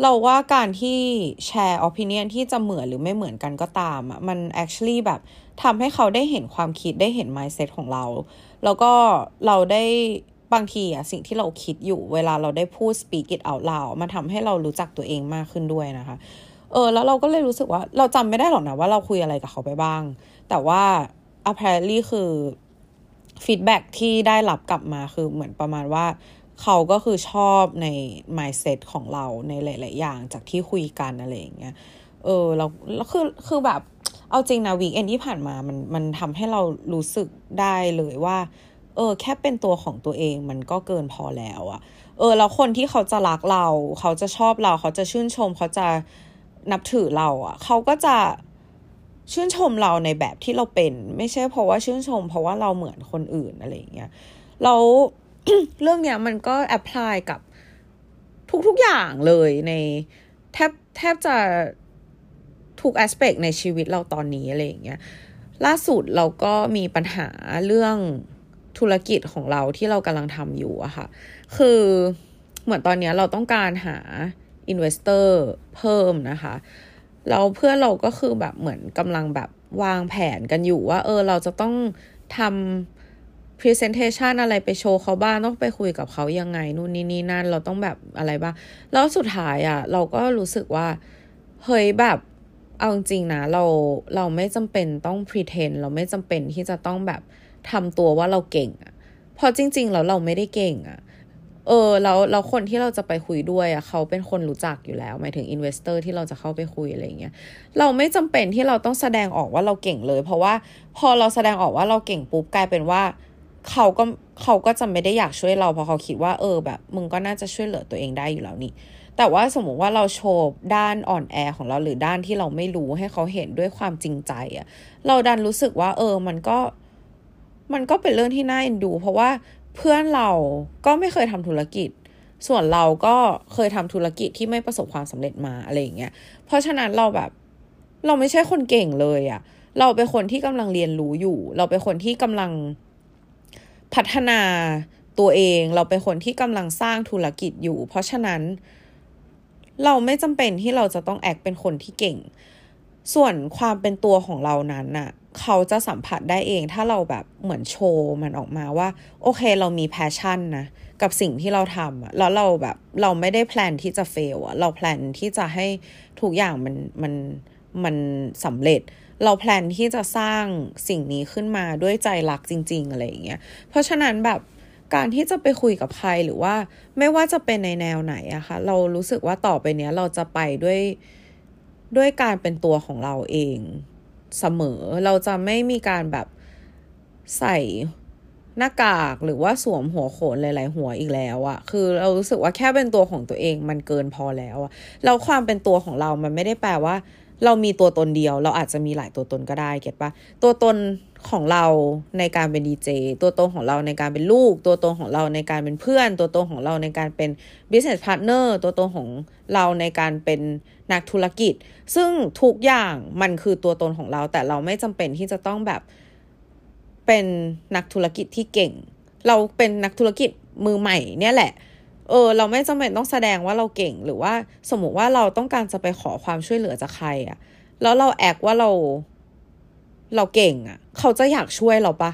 A: เราว่าการที่แชร์อภินิยนที่จะเหมือนหรือไม่เหมือนกันก็ตามอะมัน actually แบบทำให้เขาได้เห็นความคิดได้เห็น mindset ของเรา แล้วก็เราได้บางทีอะสิ่งที่เราคิดอยู่เวลาเราได้พูด speak it out loud มันทำให้เรารู้จักตัวเองมากขึ้นด้วยนะคะ เออ แล้วเราก็เลยรู้สึกว่าเราจำไม่ได้หรอกนะว่าเราคุยอะไรกับเขาไปบ้าง แต่ว่า apparently คือ ฟีดแบ็ที่ได้รับกลับมาคือเหมือนประมาณว่า เขาก็คือชอบใน mindset ของเราในหลาย ๆ อย่างจากที่คุยกันอะไรอย่างเงี้ยเออเราแล้วคือคือแบบเอาจริงนะวีคเอนที่ผ่านมามันมันทำให้เรารู้สึกได้เลยว่า เออ แค่เป็นตัวของตัวเองมันก็เกินพอแล้วอะเออแล้วคนที่เขาจะรักเรา เขาจะชอบเรา เขาจะชื่นชม เขาจะนับถือเราอะเขาก็จะ ชื่นชมเราในแบบที่เราเป็น ไม่ใช่เพราะว่าชื่นชม เพราะว่าเราเหมือนคนอื่นอะไรอย่างเงี้ยแล้วเรื่องเนี้ยมันก็แอพพลายกับทุกๆอย่างเลยในแทบแทบจะทุกแอสเปกในชีวิตเราตอนนี้อะไรอย่างเงี้ยล่าสุดเราก็มีปัญหาเรื่องธุรกิจของเราที่เรากำลังทำอยู่อะค่ะ คือเหมือนตอนนี้เราต้องการหา investor เพิ่มนะคะ แล้วเพื่อนเราก็คือแบบเหมือนกำลังแบบวางแผนกันอยู่ว่า เออเราจะต้องทำ presentation อะไรไปโชว์เขาบ้างต้องไปคุยกับเขายังไงนู่นนี่นี่นั่น เราต้องแบบอะไรบ้างแล้วสุดท้ายอะ่ะ เราก็รู้สึกว่า เฮ้ยแบบเอาจริงนะเราเราไม่จำเป็นต้อง pretend เราไม่จำเป็นที่จะต้องแบบทำตัวว่าเราเก่งอะพอจริง ๆ แล้วเราไม่ได้เก่งอะ เออแล้วเราคนที่เราจะไปคุยด้วยอะเขาเป็นคนรู้จักอยู่แล้วหมายถึง investor ที่เราจะเข้าไปคุยอะไรเงี้ยเราไม่จำเป็นที่เราต้องแสดงออกว่าเราเก่งเลย เพราะว่าพอเราแสดงออกว่าเราเก่งปุ๊บกลายเป็นว่าเขาก็เขาก็จะไม่ได้อยากช่วยเราเพราะเขาคิดว่าเออแบบ มึงก็น่าจะช่วยเหลือตัวเองได้อยู่แล้วนี่แต่ว่าสมมติว่าเราโชว์ด้านอ่อนแอของเราหรือด้านที่เราไม่รู้ให้เขาเห็นด้วยความจริงใจอะเราดันรู้สึกว่า เออ มันก็ มันก็เป็นเรื่องที่น่าเอ็นดู เพราะว่า เพื่อนเราก็ไม่เคยทำธุรกิจ ส่วนเราก็เคยทำธุรกิจที่ไม่ประสบความสำเร็จมาอะไรอย่างเงี้ย เพราะฉะนั้นเราแบบ เราไม่ใช่คนเก่งเลยอะเราเป็นคนที่กำลังเรียนรู้อยู่ เราเป็นคนที่กำลังพัฒนาตัวเอง เราเป็นคนที่กำลังสร้างธุรกิจอยู่ เพราะฉะนั้น เราไม่จำเป็นที่เราจะต้องแอคเป็นคนที่เก่ง ส่วนความเป็นตัวของเรานั้นน่ะ เขาจะสัมผัสได้เองถ้าเราแบบเหมือนโชว์มันออกมาว่า โอเคเรามี passion นะกับสิ่งที่เราทำอะแล้วเราแบบเราไม่ได้ plan ที่จะ fail อะเรา plan ที่จะให้ทุกอย่างมันมันมันสำเร็จ เรา plan ที่จะสร้างสิ่งนี้ขึ้นมาด้วยใจรักจริง ๆ อะไรอย่างเงี้ยเพราะฉะนั้นแบบการที่จะไปคุยกับใครหรือว่าไม่ว่าจะเป็นในแนวไหนอะคะเรารู้สึกว่าต่อไปเนี้ยเราจะไปด้วยด้วยการเป็นตัวของเราเอง เสมอ เราจะไม่มีการแบบใส่หน้ากากหรือว่าสวมหัวโขนหลาย ๆ หัวอีกแล้วอะคือเรารู้สึกว่าแค่เป็นตัวของตัวเองมันเกินพอแล้วอะแล้วความเป็นตัวของเรามันไม่ได้แปลว่า เรามีตัวตนเดียว เราอาจจะมีหลายตัวตนก็ได้เก็ตปะตัวตนของเราในการเป็นดีเจตัวตนของเราในการเป็นลูก ตัวตนของเราในการเป็นเพื่อน ตัวตนของเราในการเป็น business partner ตัวตนของเราในการเป็น นักธุรกิจ ซึ่งทุกอย่างมันคือตัวตนของเรา แต่เราไม่จำเป็นที่จะต้องแบบเป็นนักธุรกิจที่เก่ง เราเป็นนักธุรกิจมือใหม่เนี่ยแหละเออเราไม่จำเป็นต้องแสดงว่าเราเก่งหรือว่าสมมติว่าเราต้องการจะไปขอความช่วยเหลือจากใครอะแล้วเราแอกว่าเรา เราเก่งอะ่ะ เขาจะอยากช่วยเราปะ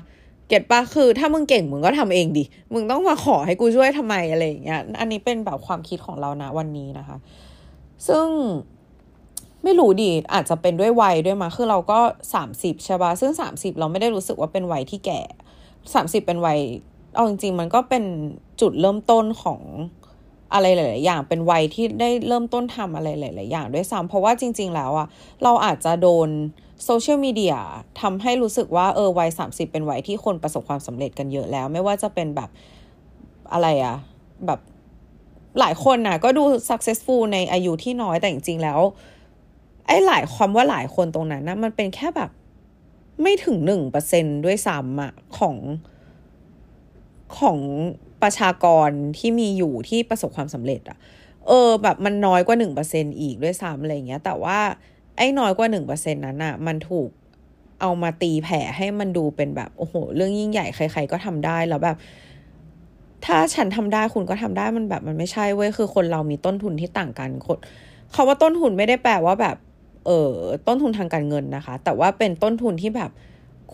A: เก็ตปะคือ ถ้ามึงเก่งมึงก็ทำเองดิมึงต้องมาขอให้กูช่วยทำไมอะไรอย่างเงี้ยอันนี้เป็นแบบความคิดของเรานะวันนี้นะคะ ซึ่งไม่รู้ดิอาจจะเป็นด้วยวัยด้วยมาคือเราก็สามสิบใช่ปะซึ่งสามสิบเราไม่ได้รู้สึกว่าเป็นวัยที่แก่สามสิบเป็นวัยเอาจริงๆ มันก็เป็นจุดเริ่มต้นของอะไรหลาย ๆ อย่าง เป็นวัยที่ได้เริ่มต้นทำอะไรหลาย ๆ อย่างด้วยซ้ำเพราะว่าจริง ๆ แล้วอะเราอาจจะโดนโซเชียลมีเดียทำให้รู้สึกว่าเออวัยสามสิบเป็นวัยที่คนประสบความสำเร็จกันเยอะแล้ว ไม่ว่าจะเป็นแบบอะไรอะแบบ หลายคนนะก็ดู successful ในอายุที่น้อยแต่จริงๆแล้ว ไอ้หลายความว่าหลายคนตรงนั้นนะมันเป็นแค่แบบ ไม่ถึงหนึ่งเปอร์เซนด้วยซ้ำอะของของประชากรที่มีอยู่ที่ประสบความสำเร็จอะเออ แบบมันน้อยกว่าหนึ่งเปอร์เซ็นอีกด้วยซ้ำอะไรเงี้ย แต่ว่าไอ้น้อยกว่าหนึ่งเปอร์เซ็นนั้นอะมันถูกเอามาตีแผ่ให้มันดูเป็นแบบ โอ้โห เรื่องยิ่งใหญ่ใคร ๆ ก็ทำได้แล้วแบบ ถ้าฉันทำได้คุณก็ทำได้มันแบบมันไม่ใช่เว้ยคือคนเรามีต้นทุนที่ต่างกันคนเขาว่าต้นทุนไม่ได้แปลว่าแบบ เออต้นทุนทางการเงินนะคะ แต่ว่าเป็นต้นทุนที่แบบ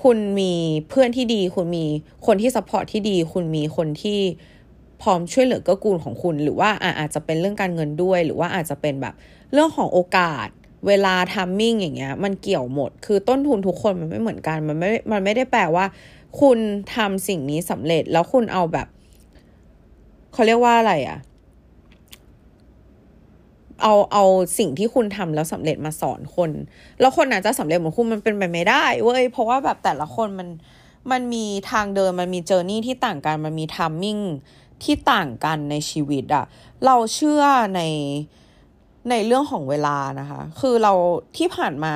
A: คุณมีเพื่อนที่ดี คุณมีคนที่ support ที่ดี คุณมีคนที่พร้อมช่วยเหลือเกื้อกูลของคุณ หรือว่าอาจจะเป็นเรื่องการเงินด้วย หรือว่าอาจจะเป็นแบบเรื่องของโอกาสเวลา timing อย่างเงี้ย มันเกี่ยวหมด คือต้นทุนทุกคนมันไม่เหมือนกัน มันไม่ มันไม่ได้แปลว่า คุณทำสิ่งนี้สำเร็จแล้วคุณเอาแบบ เขาเรียกว่าอะไรอะเอาเอาสิ่งที่คุณทำแล้วสำเร็จมาสอนคน แล้วคนอาจจะสำเร็จเหมือนคุณมันเป็นไปไม่ได้เว้ยเพราะว่าแบบแต่ละคนมันมันมีทางเดินมันมี journey ที่ต่างกันมันมี timingที่ต่างกันในชีวิตอะเราเชื่อในในเรื่องของเวลานะคะ คือเราที่ผ่านมา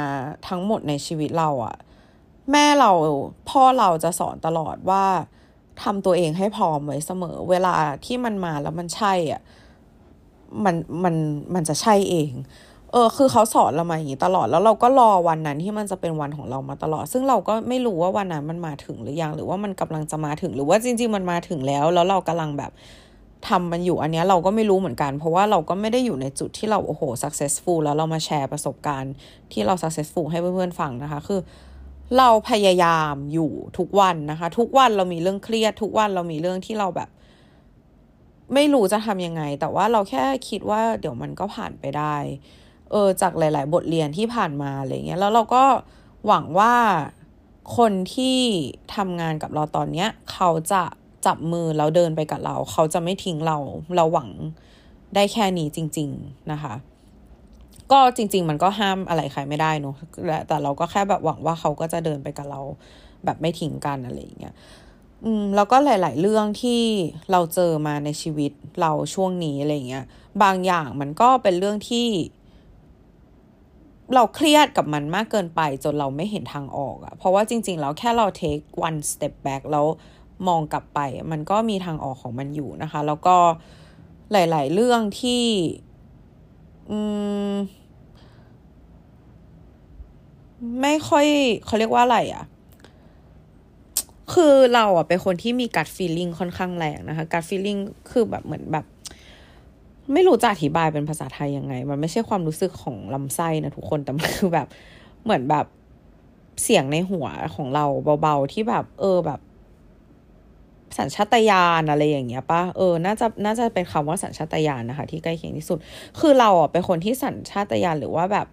A: ทั้งหมดในชีวิตเราอะแม่เราพ่อเราจะสอนตลอดว่า ทำตัวเองให้พร้อมไว้เสมอ เวลาที่มันมาแล้วมันใช่อะมันมันมันจะใช่เอง เออ คือเขาสอนเรามาอย่างนี้ตลอดแล้วเราก็รอวันนั้นที่มันจะเป็นวันของเรามาตลอด ซึ่งเราก็ไม่รู้ว่าวันนั้นมันมาถึงหรือยังหรือว่ามันกำลังจะมาถึงหรือว่าจริง ๆ มันมาถึงแล้ว แล้วเรากำลังแบบทำมันอยู่อันนี้เราก็ไม่รู้เหมือนกัน เพราะว่าเราก็ไม่ได้อยู่ในจุดที่เราโอ้โห successful แล้วเรามาแชร์ประสบการณ์ที่เรา successful ให้เพื่อนๆฟังนะคะ คือ เราพยายามอยู่ทุกวันนะคะ ทุกวันเรามีเรื่องเครียด ทุกวันเรามีเรื่องที่เราแบบ ไม่รู้จะทำยังไง แต่ว่าเราแค่คิดว่าเดี๋ยวมันก็ผ่านไปได้ เออจากหลาย ๆ บทเรียนที่ผ่านมาอะไรเงี้ยแล้วเราก็หวังว่าคนที่ทำงานกับเราตอนเนี้ย เขาจะจับมือแล้วเดินไปกับเรา เขาจะไม่ทิ้งเรา เราหวังได้แค่นี้จริง ๆ นะคะ ก็จริง ๆ มันก็ห้ามอะไรใครไม่ได้เนอะแต่เราก็แค่แบบหวังว่าเขาก็จะเดินไปกับเราแบบไม่ทิ้งกันอะไรอย่างเงี้ยอืมแล้วก็หลาย ๆ เรื่องที่เราเจอมาในชีวิตเราช่วงนี้อะไรเงี้ย บางอย่างมันก็เป็นเรื่องที่ เราเครียดกับมันมากเกินไปจนเราไม่เห็นทางออกอะเพราะว่าจริง ๆ แล้วแค่เรา take one step back แล้วมองกลับไป มันก็มีทางออกของมันอยู่นะคะ แล้วก็หลาย ๆ เรื่องที่ ไม่ค่อยเขาเรียกว่าอะไรอะ่ะ คือเราอะเป็นคนที่มีกัดฟีลลิ่งค่อนข้างแรงนะคะกัดฟีลลิ่งคือแบบเหมือนแบบ ไม่รู้จะอธิบายเป็นภาษาไทยยังไง มันไม่ใช่ความรู้สึกของลำไส้นะทุกคนแต่มันคือแบบ เหมือนแบบเสียงในหัวของเราเบาๆที่แบบ เออแบบ สัญชาตญาณอะไรอย่างเงี้ยปะเออ น่าจะ น่าจะเป็นคำว่าสัญชาตญาณนะคะ ที่ใกล้เคียงที่สุด คือเราอะเป็นคนที่สัญชาตญาณหรือว่าแบบ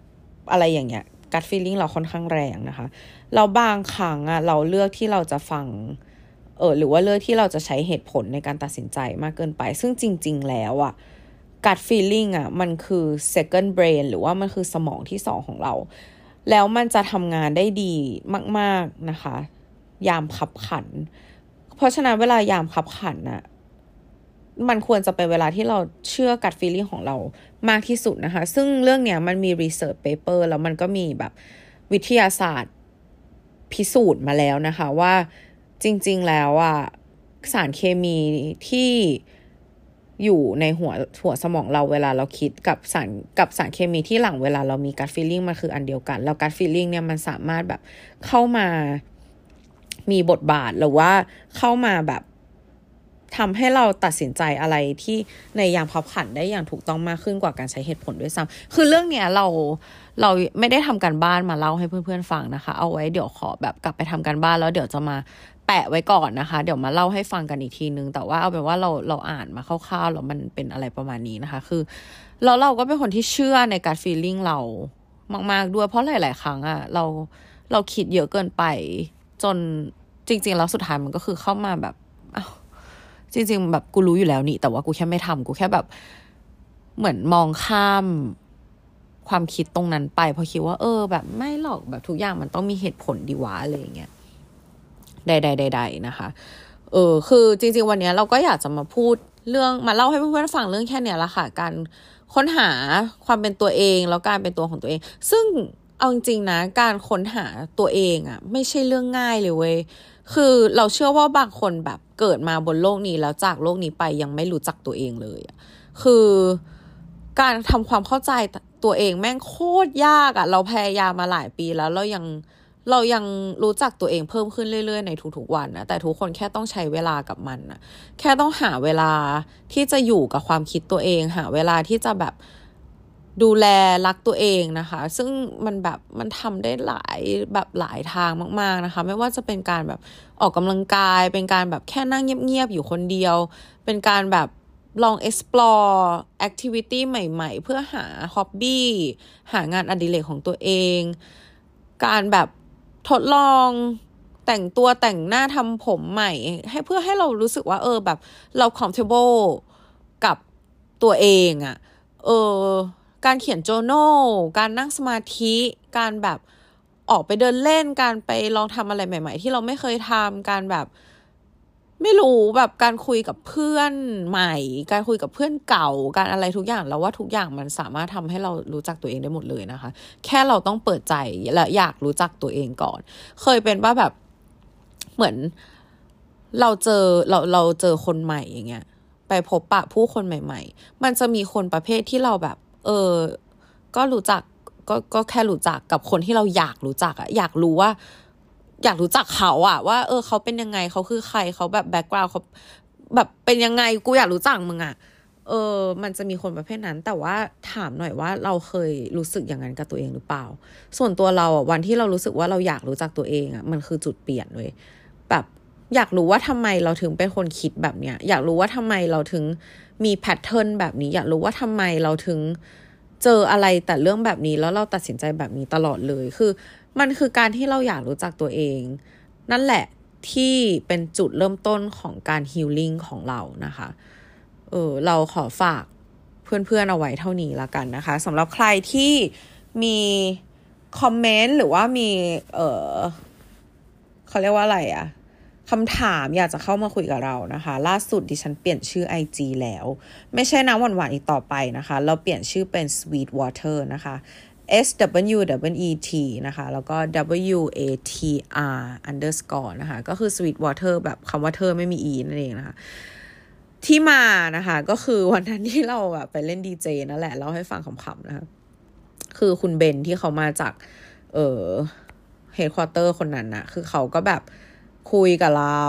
A: อะไรอย่างเงี้ยกัดฟีลลิ่งเราค่อนข้างแรงนะคะ เราบางครั้งอะเราเลือกที่เราจะฟัง เออ หรือว่าเลือกที่เราจะใช้เหตุผลในการตัดสินใจมากเกินไป ซึ่งจริง ๆ แล้วอะgut feeling อะมันคือ second brain หรือว่ามันคือสมองที่สองของเรา แล้วมันจะทำงานได้ดีมาก ๆนะคะ ยามขับขัน เพราะฉะนั้นเวลายามขับขันน่ะมันควรจะเป็นเวลาที่เราเชื่อ gut feeling ของเรามากที่สุดนะคะ ซึ่งเรื่องเนี้ยมันมี research paper แล้วมันก็มีแบบวิทยาศาสตร์พิสูจน์มาแล้วนะคะว่าจริง ๆ แล้วอะสารเคมีที่อยู่ในหัวหัวสมองเราเวลาเราคิดกับสารกับสารเคมีที่หลังเวลาเรามีการฟีลลิ่งมันคืออันเดียวกัน แล้วการฟีลลิ่งเนี่ยมันสามารถแบบเข้ามา มีบทบาทหรือว่าเข้ามาแบบทำให้เราตัดสินใจอะไรที่ในยามพับขันได้อย่างถูกต้องมากขึ้นกว่าการใช้เหตุผลด้วยซ้ำคือเรื่องเนี้ยเราเราไม่ได้ทำการบ้านมาเล่าให้เพื่อนๆฟังนะคะ เอาไว้เดี๋ยวขอแบบกลับไปทำการบ้านแล้วเดี๋ยวจะมาแปะไว้ก่อนนะคะ เดี๋ยวมาเล่าให้ฟังกันอีกทีนึง แต่ว่าเอาเป็นว่าเราเราอ่านมาคร่าวๆแล้วมันเป็นอะไรประมาณนี้นะคะ คือเราเราก็เป็นคนที่เชื่อในการฟีลลิ่งเรามาก ๆด้วยเพราะหลาย ๆ ครั้งอะเราเราคิดเยอะเกินไป จนจริง ๆ แล้วสุดท้ายมันก็คือเข้ามาแบบจริง ๆ แบบกูรู้อยู่แล้วนี่ แต่ว่ากูแค่ไม่ทำกูแค่แบบ เหมือนมองข้ามความคิดตรงนั้นไปเพราะคิดว่า เออ แบบไม่หรอกแบบทุกอย่างมันต้องมีเหตุผลดีวะอะไรอย่างเงี้ยใดๆๆนะคะ เออ คือจริง ๆ วันนี้เราก็อยากจะมาพูดเรื่องมาเล่าให้เพื่อนๆฟังเรื่องแค่เนี้ยละค่ะ การค้นหาความเป็นตัวเองแล้วการเป็นตัวของตัวเอง ซึ่ง เอาจริงๆนะ การค้นหาตัวเองอะ่ะไม่ใช่เรื่องง่ายเลยเว้ยคือเราเชื่อว่าบางคนแบบเกิดมาบนโลกนี้แล้วจากโลกนี้ไปยังไม่รู้จักตัวเองเลยคือการทำความเข้าใจตัวเองแม่งโคตรยากอะเราพยายามมาหลายปีแล้วเรายังเรายังรู้จักตัวเองเพิ่มขึ้นเรื่อยๆในทุกๆวันนะแต่ทุกคนแค่ต้องใช้เวลากับมันนะแค่ต้องหาเวลาที่จะอยู่กับความคิดตัวเอง หาเวลาที่จะแบบ ดูแลรักตัวเองนะคะ ซึ่งมันแบบมันทำได้หลายแบบหลายทางมาก ๆนะคะ ไม่ว่าจะเป็นการแบบออกกำลังกาย เป็นการแบบแค่นั่งเงียบ ๆ อยู่คนเดียว เป็นการแบบลอง explore activity ใหม่ ๆ เพื่อหา hobby หางานอดิเรกของตัวเอง การแบบทดลองแต่งตัวแต่งหน้าทำผมใหม่ ให้เพื่อให้เรารู้สึกว่า เออแบบเรา comfortable กับตัวเองอะ่ะ เออ การเขียนโจโนการนั่งสมาธิ การแบบออกไปเดินเล่น การไปลองทำอะไรใหม่ ๆ ที่เราไม่เคยทำการแบบ ไม่รู้แบบการคุยกับเพื่อนใหม่ การคุยกับเพื่อนเก่า การอะไรทุกอย่างแล้วว่าทุกอย่างมันสามารถทำให้เรารู้จักตัวเองได้หมดเลยนะคะ แค่เราต้องเปิดใจและอยากรู้จักตัวเองก่อน เคยเป็นว่าแบบเหมือนเราเจอเราเราเจอคนใหม่อย่างเงี้ย ไปพบปะผู้คนใหม่ ๆ มันจะมีคนประเภทที่เราแบบ เออก็รู้จักก็ก็แค่รู้จักกับคนที่เราอยากรู้จักอะอยากรู้ว่า อยากรู้จักเขาอะว่า เออ เขาเป็นยังไงเขาคือใครเขาแบบแบ็กกราวด์เขาแบบเป็นยังไงกูอยากรู้จักมึงอะเออ มันจะมีคนประเภทนั้น แต่ว่าถามหน่อยว่าเราเคยรู้สึกอย่างนั้นกับตัวเองหรือเปล่า ส่วนตัวเราอะวันที่เรารู้สึกว่าเราอยากรู้จักตัวเองอะ มันคือจุดเปลี่ยนเลยแบบ อยากรู้ว่าทำไมเราถึงเป็นคนคิดแบบเนี้ย อยากรู้ว่าทำไมเราถึงมีแพทเทิร์นแบบนี้ อยากรู้ว่าทำไมเราถึงเจออะไรแต่เรื่องแบบนี้แล้วเราตัดสินใจแบบนี้ตลอดเลยคือ มันคือการที่เราอยากรู้จักตัวเอง นั่นแหละที่เป็นจุดเริ่มต้นของการฮิลลิ่งของเรานะคะ เออเราขอฝากเพื่อนๆเอาไว้เท่านี้ละกันนะคะสำหรับใครที่มีคอมเมนต์หรือว่ามี เออเขาเรียกว่าอะไรอะ คำถามอยากจะเข้ามาคุยกับเรานะคะ ล่าสุดดิฉันเปลี่ยนชื่อ IG แล้ว ไม่ใช่น้ำหวานๆอีกต่อไปนะคะ เราเปลี่ยนชื่อเป็น Sweet Water นะคะ S W W E T นะคะ แล้วก็ W A T R underscore นะคะ ก็คือ Sweet Water แบบคำว่าเธอไม่มี E นั่นเองนะคะ ที่มานะคะ ก็คือวันนั้นที่เราแบบไปเล่นดีเจนั่นแหละเล่าให้ฟังขำๆนะคะ คือคุณเบนที่เขามาจาก เออเฮดควอเตอร์คนนั้นนะคือเขาก็แบบ คุยกับเรา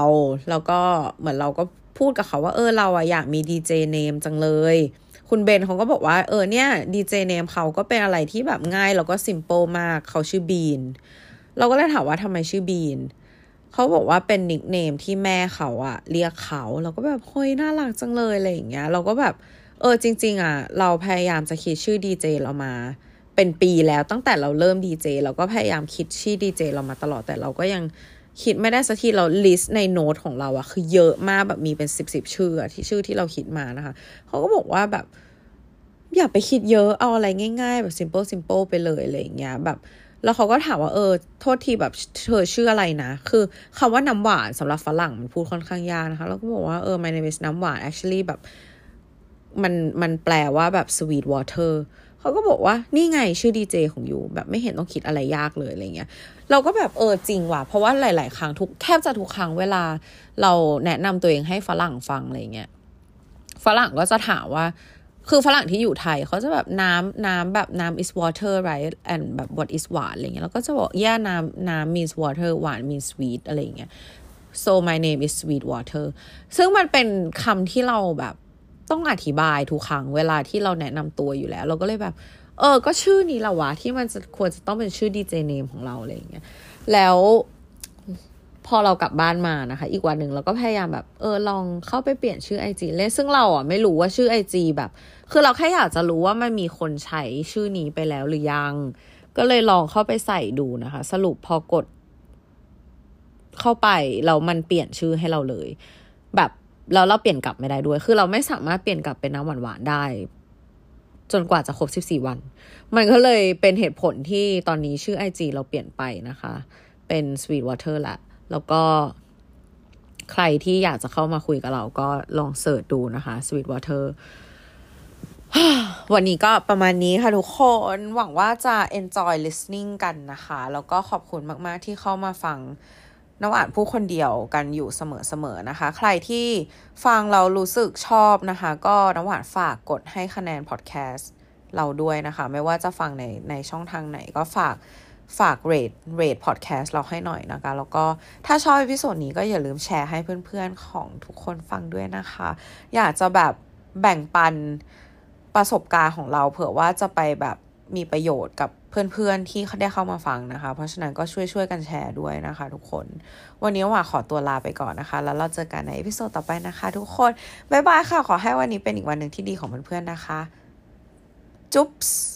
A: แล้วก็เหมือนเราก็พูดกับเขาว่าเออเราอะอยากมีดีเจเนมจังเลย คุณบีนเขาก็บอกว่าเออเนี่ย DJ name เขาก็เป็นอะไรที่แบบง่ายแล้วก็ simple มากเขาชื่อบีน เราก็เลยถามว่าทำไมชื่อบีนเขาบอกว่าเป็น nickname ที่แม่เขาอะเรียกเขา เราก็แบบเฮ้ยน่ารักจังเลยอะไรอย่างเงี้ย เราก็แบบเออจริง ๆอะเราพยายามจะคิดชื่อดีเจเรามาเป็นปีแล้วตั้งแต่เราเริ่มดีเจเราก็พยายามคิดชื่อดีเจเรามาตลอดแต่เราก็ยัง คิดไม่ได้สักทีเรา list ในโน้ตของเราอะคือเยอะมากแบบมีเป็นสิบสิบชื่อที่ชื่อที่เราคิดมานะคะ เขาก็บอกว่าแบบ อย่าไปคิดเยอะเอาอะไรง่ายๆ แบบ simple simple ไปเลยอะไรอย่างเงี้ยแบบ แล้วเขาก็ถามว่าเออ โทษทีแบบเธอชื่ออะไรนะ คือคำว่าน้ำหวานสำหรับฝรั่งมันพูดค่อนข้างยากนะคะ แล้วก็บอกว่าเออ my name is น้ำหวาน actually แบบ มันมันแปลว่าแบบ sweet water เขาก็บอกว่านี่ไงชื่อดีเจของยูแบบไม่เห็นต้องคิดอะไรยากเลยอะไรเงี้ยเราก็แบบเออจริงว่ะเพราะว่าหลาย ๆ ครั้งทุกแทบจะทุกครั้งเวลา เราแนะนำตัวเองให้ฝรั่งฟังอะไรเงี้ยฝรั่งก็จะถามว่าคือฝรั่งที่อยู่ไทยเขาจะแบบน้ำน้ำแบบน้ำ is water right and แบบ what is หวานอะไรเงี้ยแล้วก็จะบอก yeah น้ำน้ำ means water หวาน means sweet อะไรเงี้ย so my name is sweet water ซึ่งมันเป็นคำที่เราแบบ ต้องอธิบายทุกครั้งเวลาที่เราแนะนำตัวอยู่แล้ว เราก็เลยแบบ เออ ก็ชื่อนี้แหละวะที่มันจะควรจะต้องเป็นชื่อดีเจเนมของเราอะไรอย่างเงี้ยแล้วพอเรากลับบ้านมานะคะ อีกวันหนึ่งเราก็พยายามแบบเออลองเข้าไปเปลี่ยนชื่อไอจีเล่นซึ่งเราอะไม่รู้ว่าชื่อไอจีแบบ คือเราแค่อยากจะรู้ว่ามันมีคนใช้ชื่อนี้ไปแล้วหรือยัง ก็เลยลองเข้าไปใส่ดูนะคะ สรุปพอกด เข้าไปเรามันเปลี่ยนชื่อให้เราเลย แบบ แล้วเราเปลี่ยนกลับไม่ได้ด้วย คือเราไม่สามารถเปลี่ยนกลับเป็นน้ำหวานๆได้ จนกว่าจะครบ14วัน มันก็เลยเป็นเหตุผลที่ตอนนี้ชื่อ IG เราเปลี่ยนไปนะคะ เป็น Sweet Water ละ แล้วก็ใครที่อยากจะเข้ามาคุยกับเราก็ลองเสิร์ชดูนะคะ Sweet Water วันนี้ก็ประมาณนี้ค่ะทุกคน หวังว่าจะ enjoy listening กันนะคะ แล้วก็ขอบคุณมาก ๆ ที่เข้ามาฟัง น้ำหวานผู้คนเดียวกันอยู่เสมอๆนะคะ ใครที่ฟังเรารู้สึกชอบนะคะ ก็น้ำหวานฝากกดให้คะแนนพอดแคสต์เราด้วยนะคะ ไม่ว่าจะฟังในในช่องทางไหนก็ฝากฝาก rate rate พอดแคสต์เราให้หน่อยนะคะ แล้วก็ถ้าชอบ episode นี้ก็อย่าลืมแชร์ให้เพื่อนๆของทุกคนฟังด้วยนะคะ อยากจะแบบแบ่งปันประสบการณ์ของเราเผื่อว่าจะไปแบบ มีประโยชน์กับเพื่อนๆที่เขาได้เข้ามาฟังนะคะ เพราะฉะนั้นก็ช่วยๆกันแชร์ด้วยนะคะ ทุกคน วันนี้ว่าขอตัวลาไปก่อนนะคะ แล้วเราเจอกันใน episode ต่อไปนะคะ ทุกคนบ๊ายบายค่ะ ขอให้วันนี้เป็นอีกวันหนึ่งที่ดีของเพื่อนๆนะคะ จุ๊บส์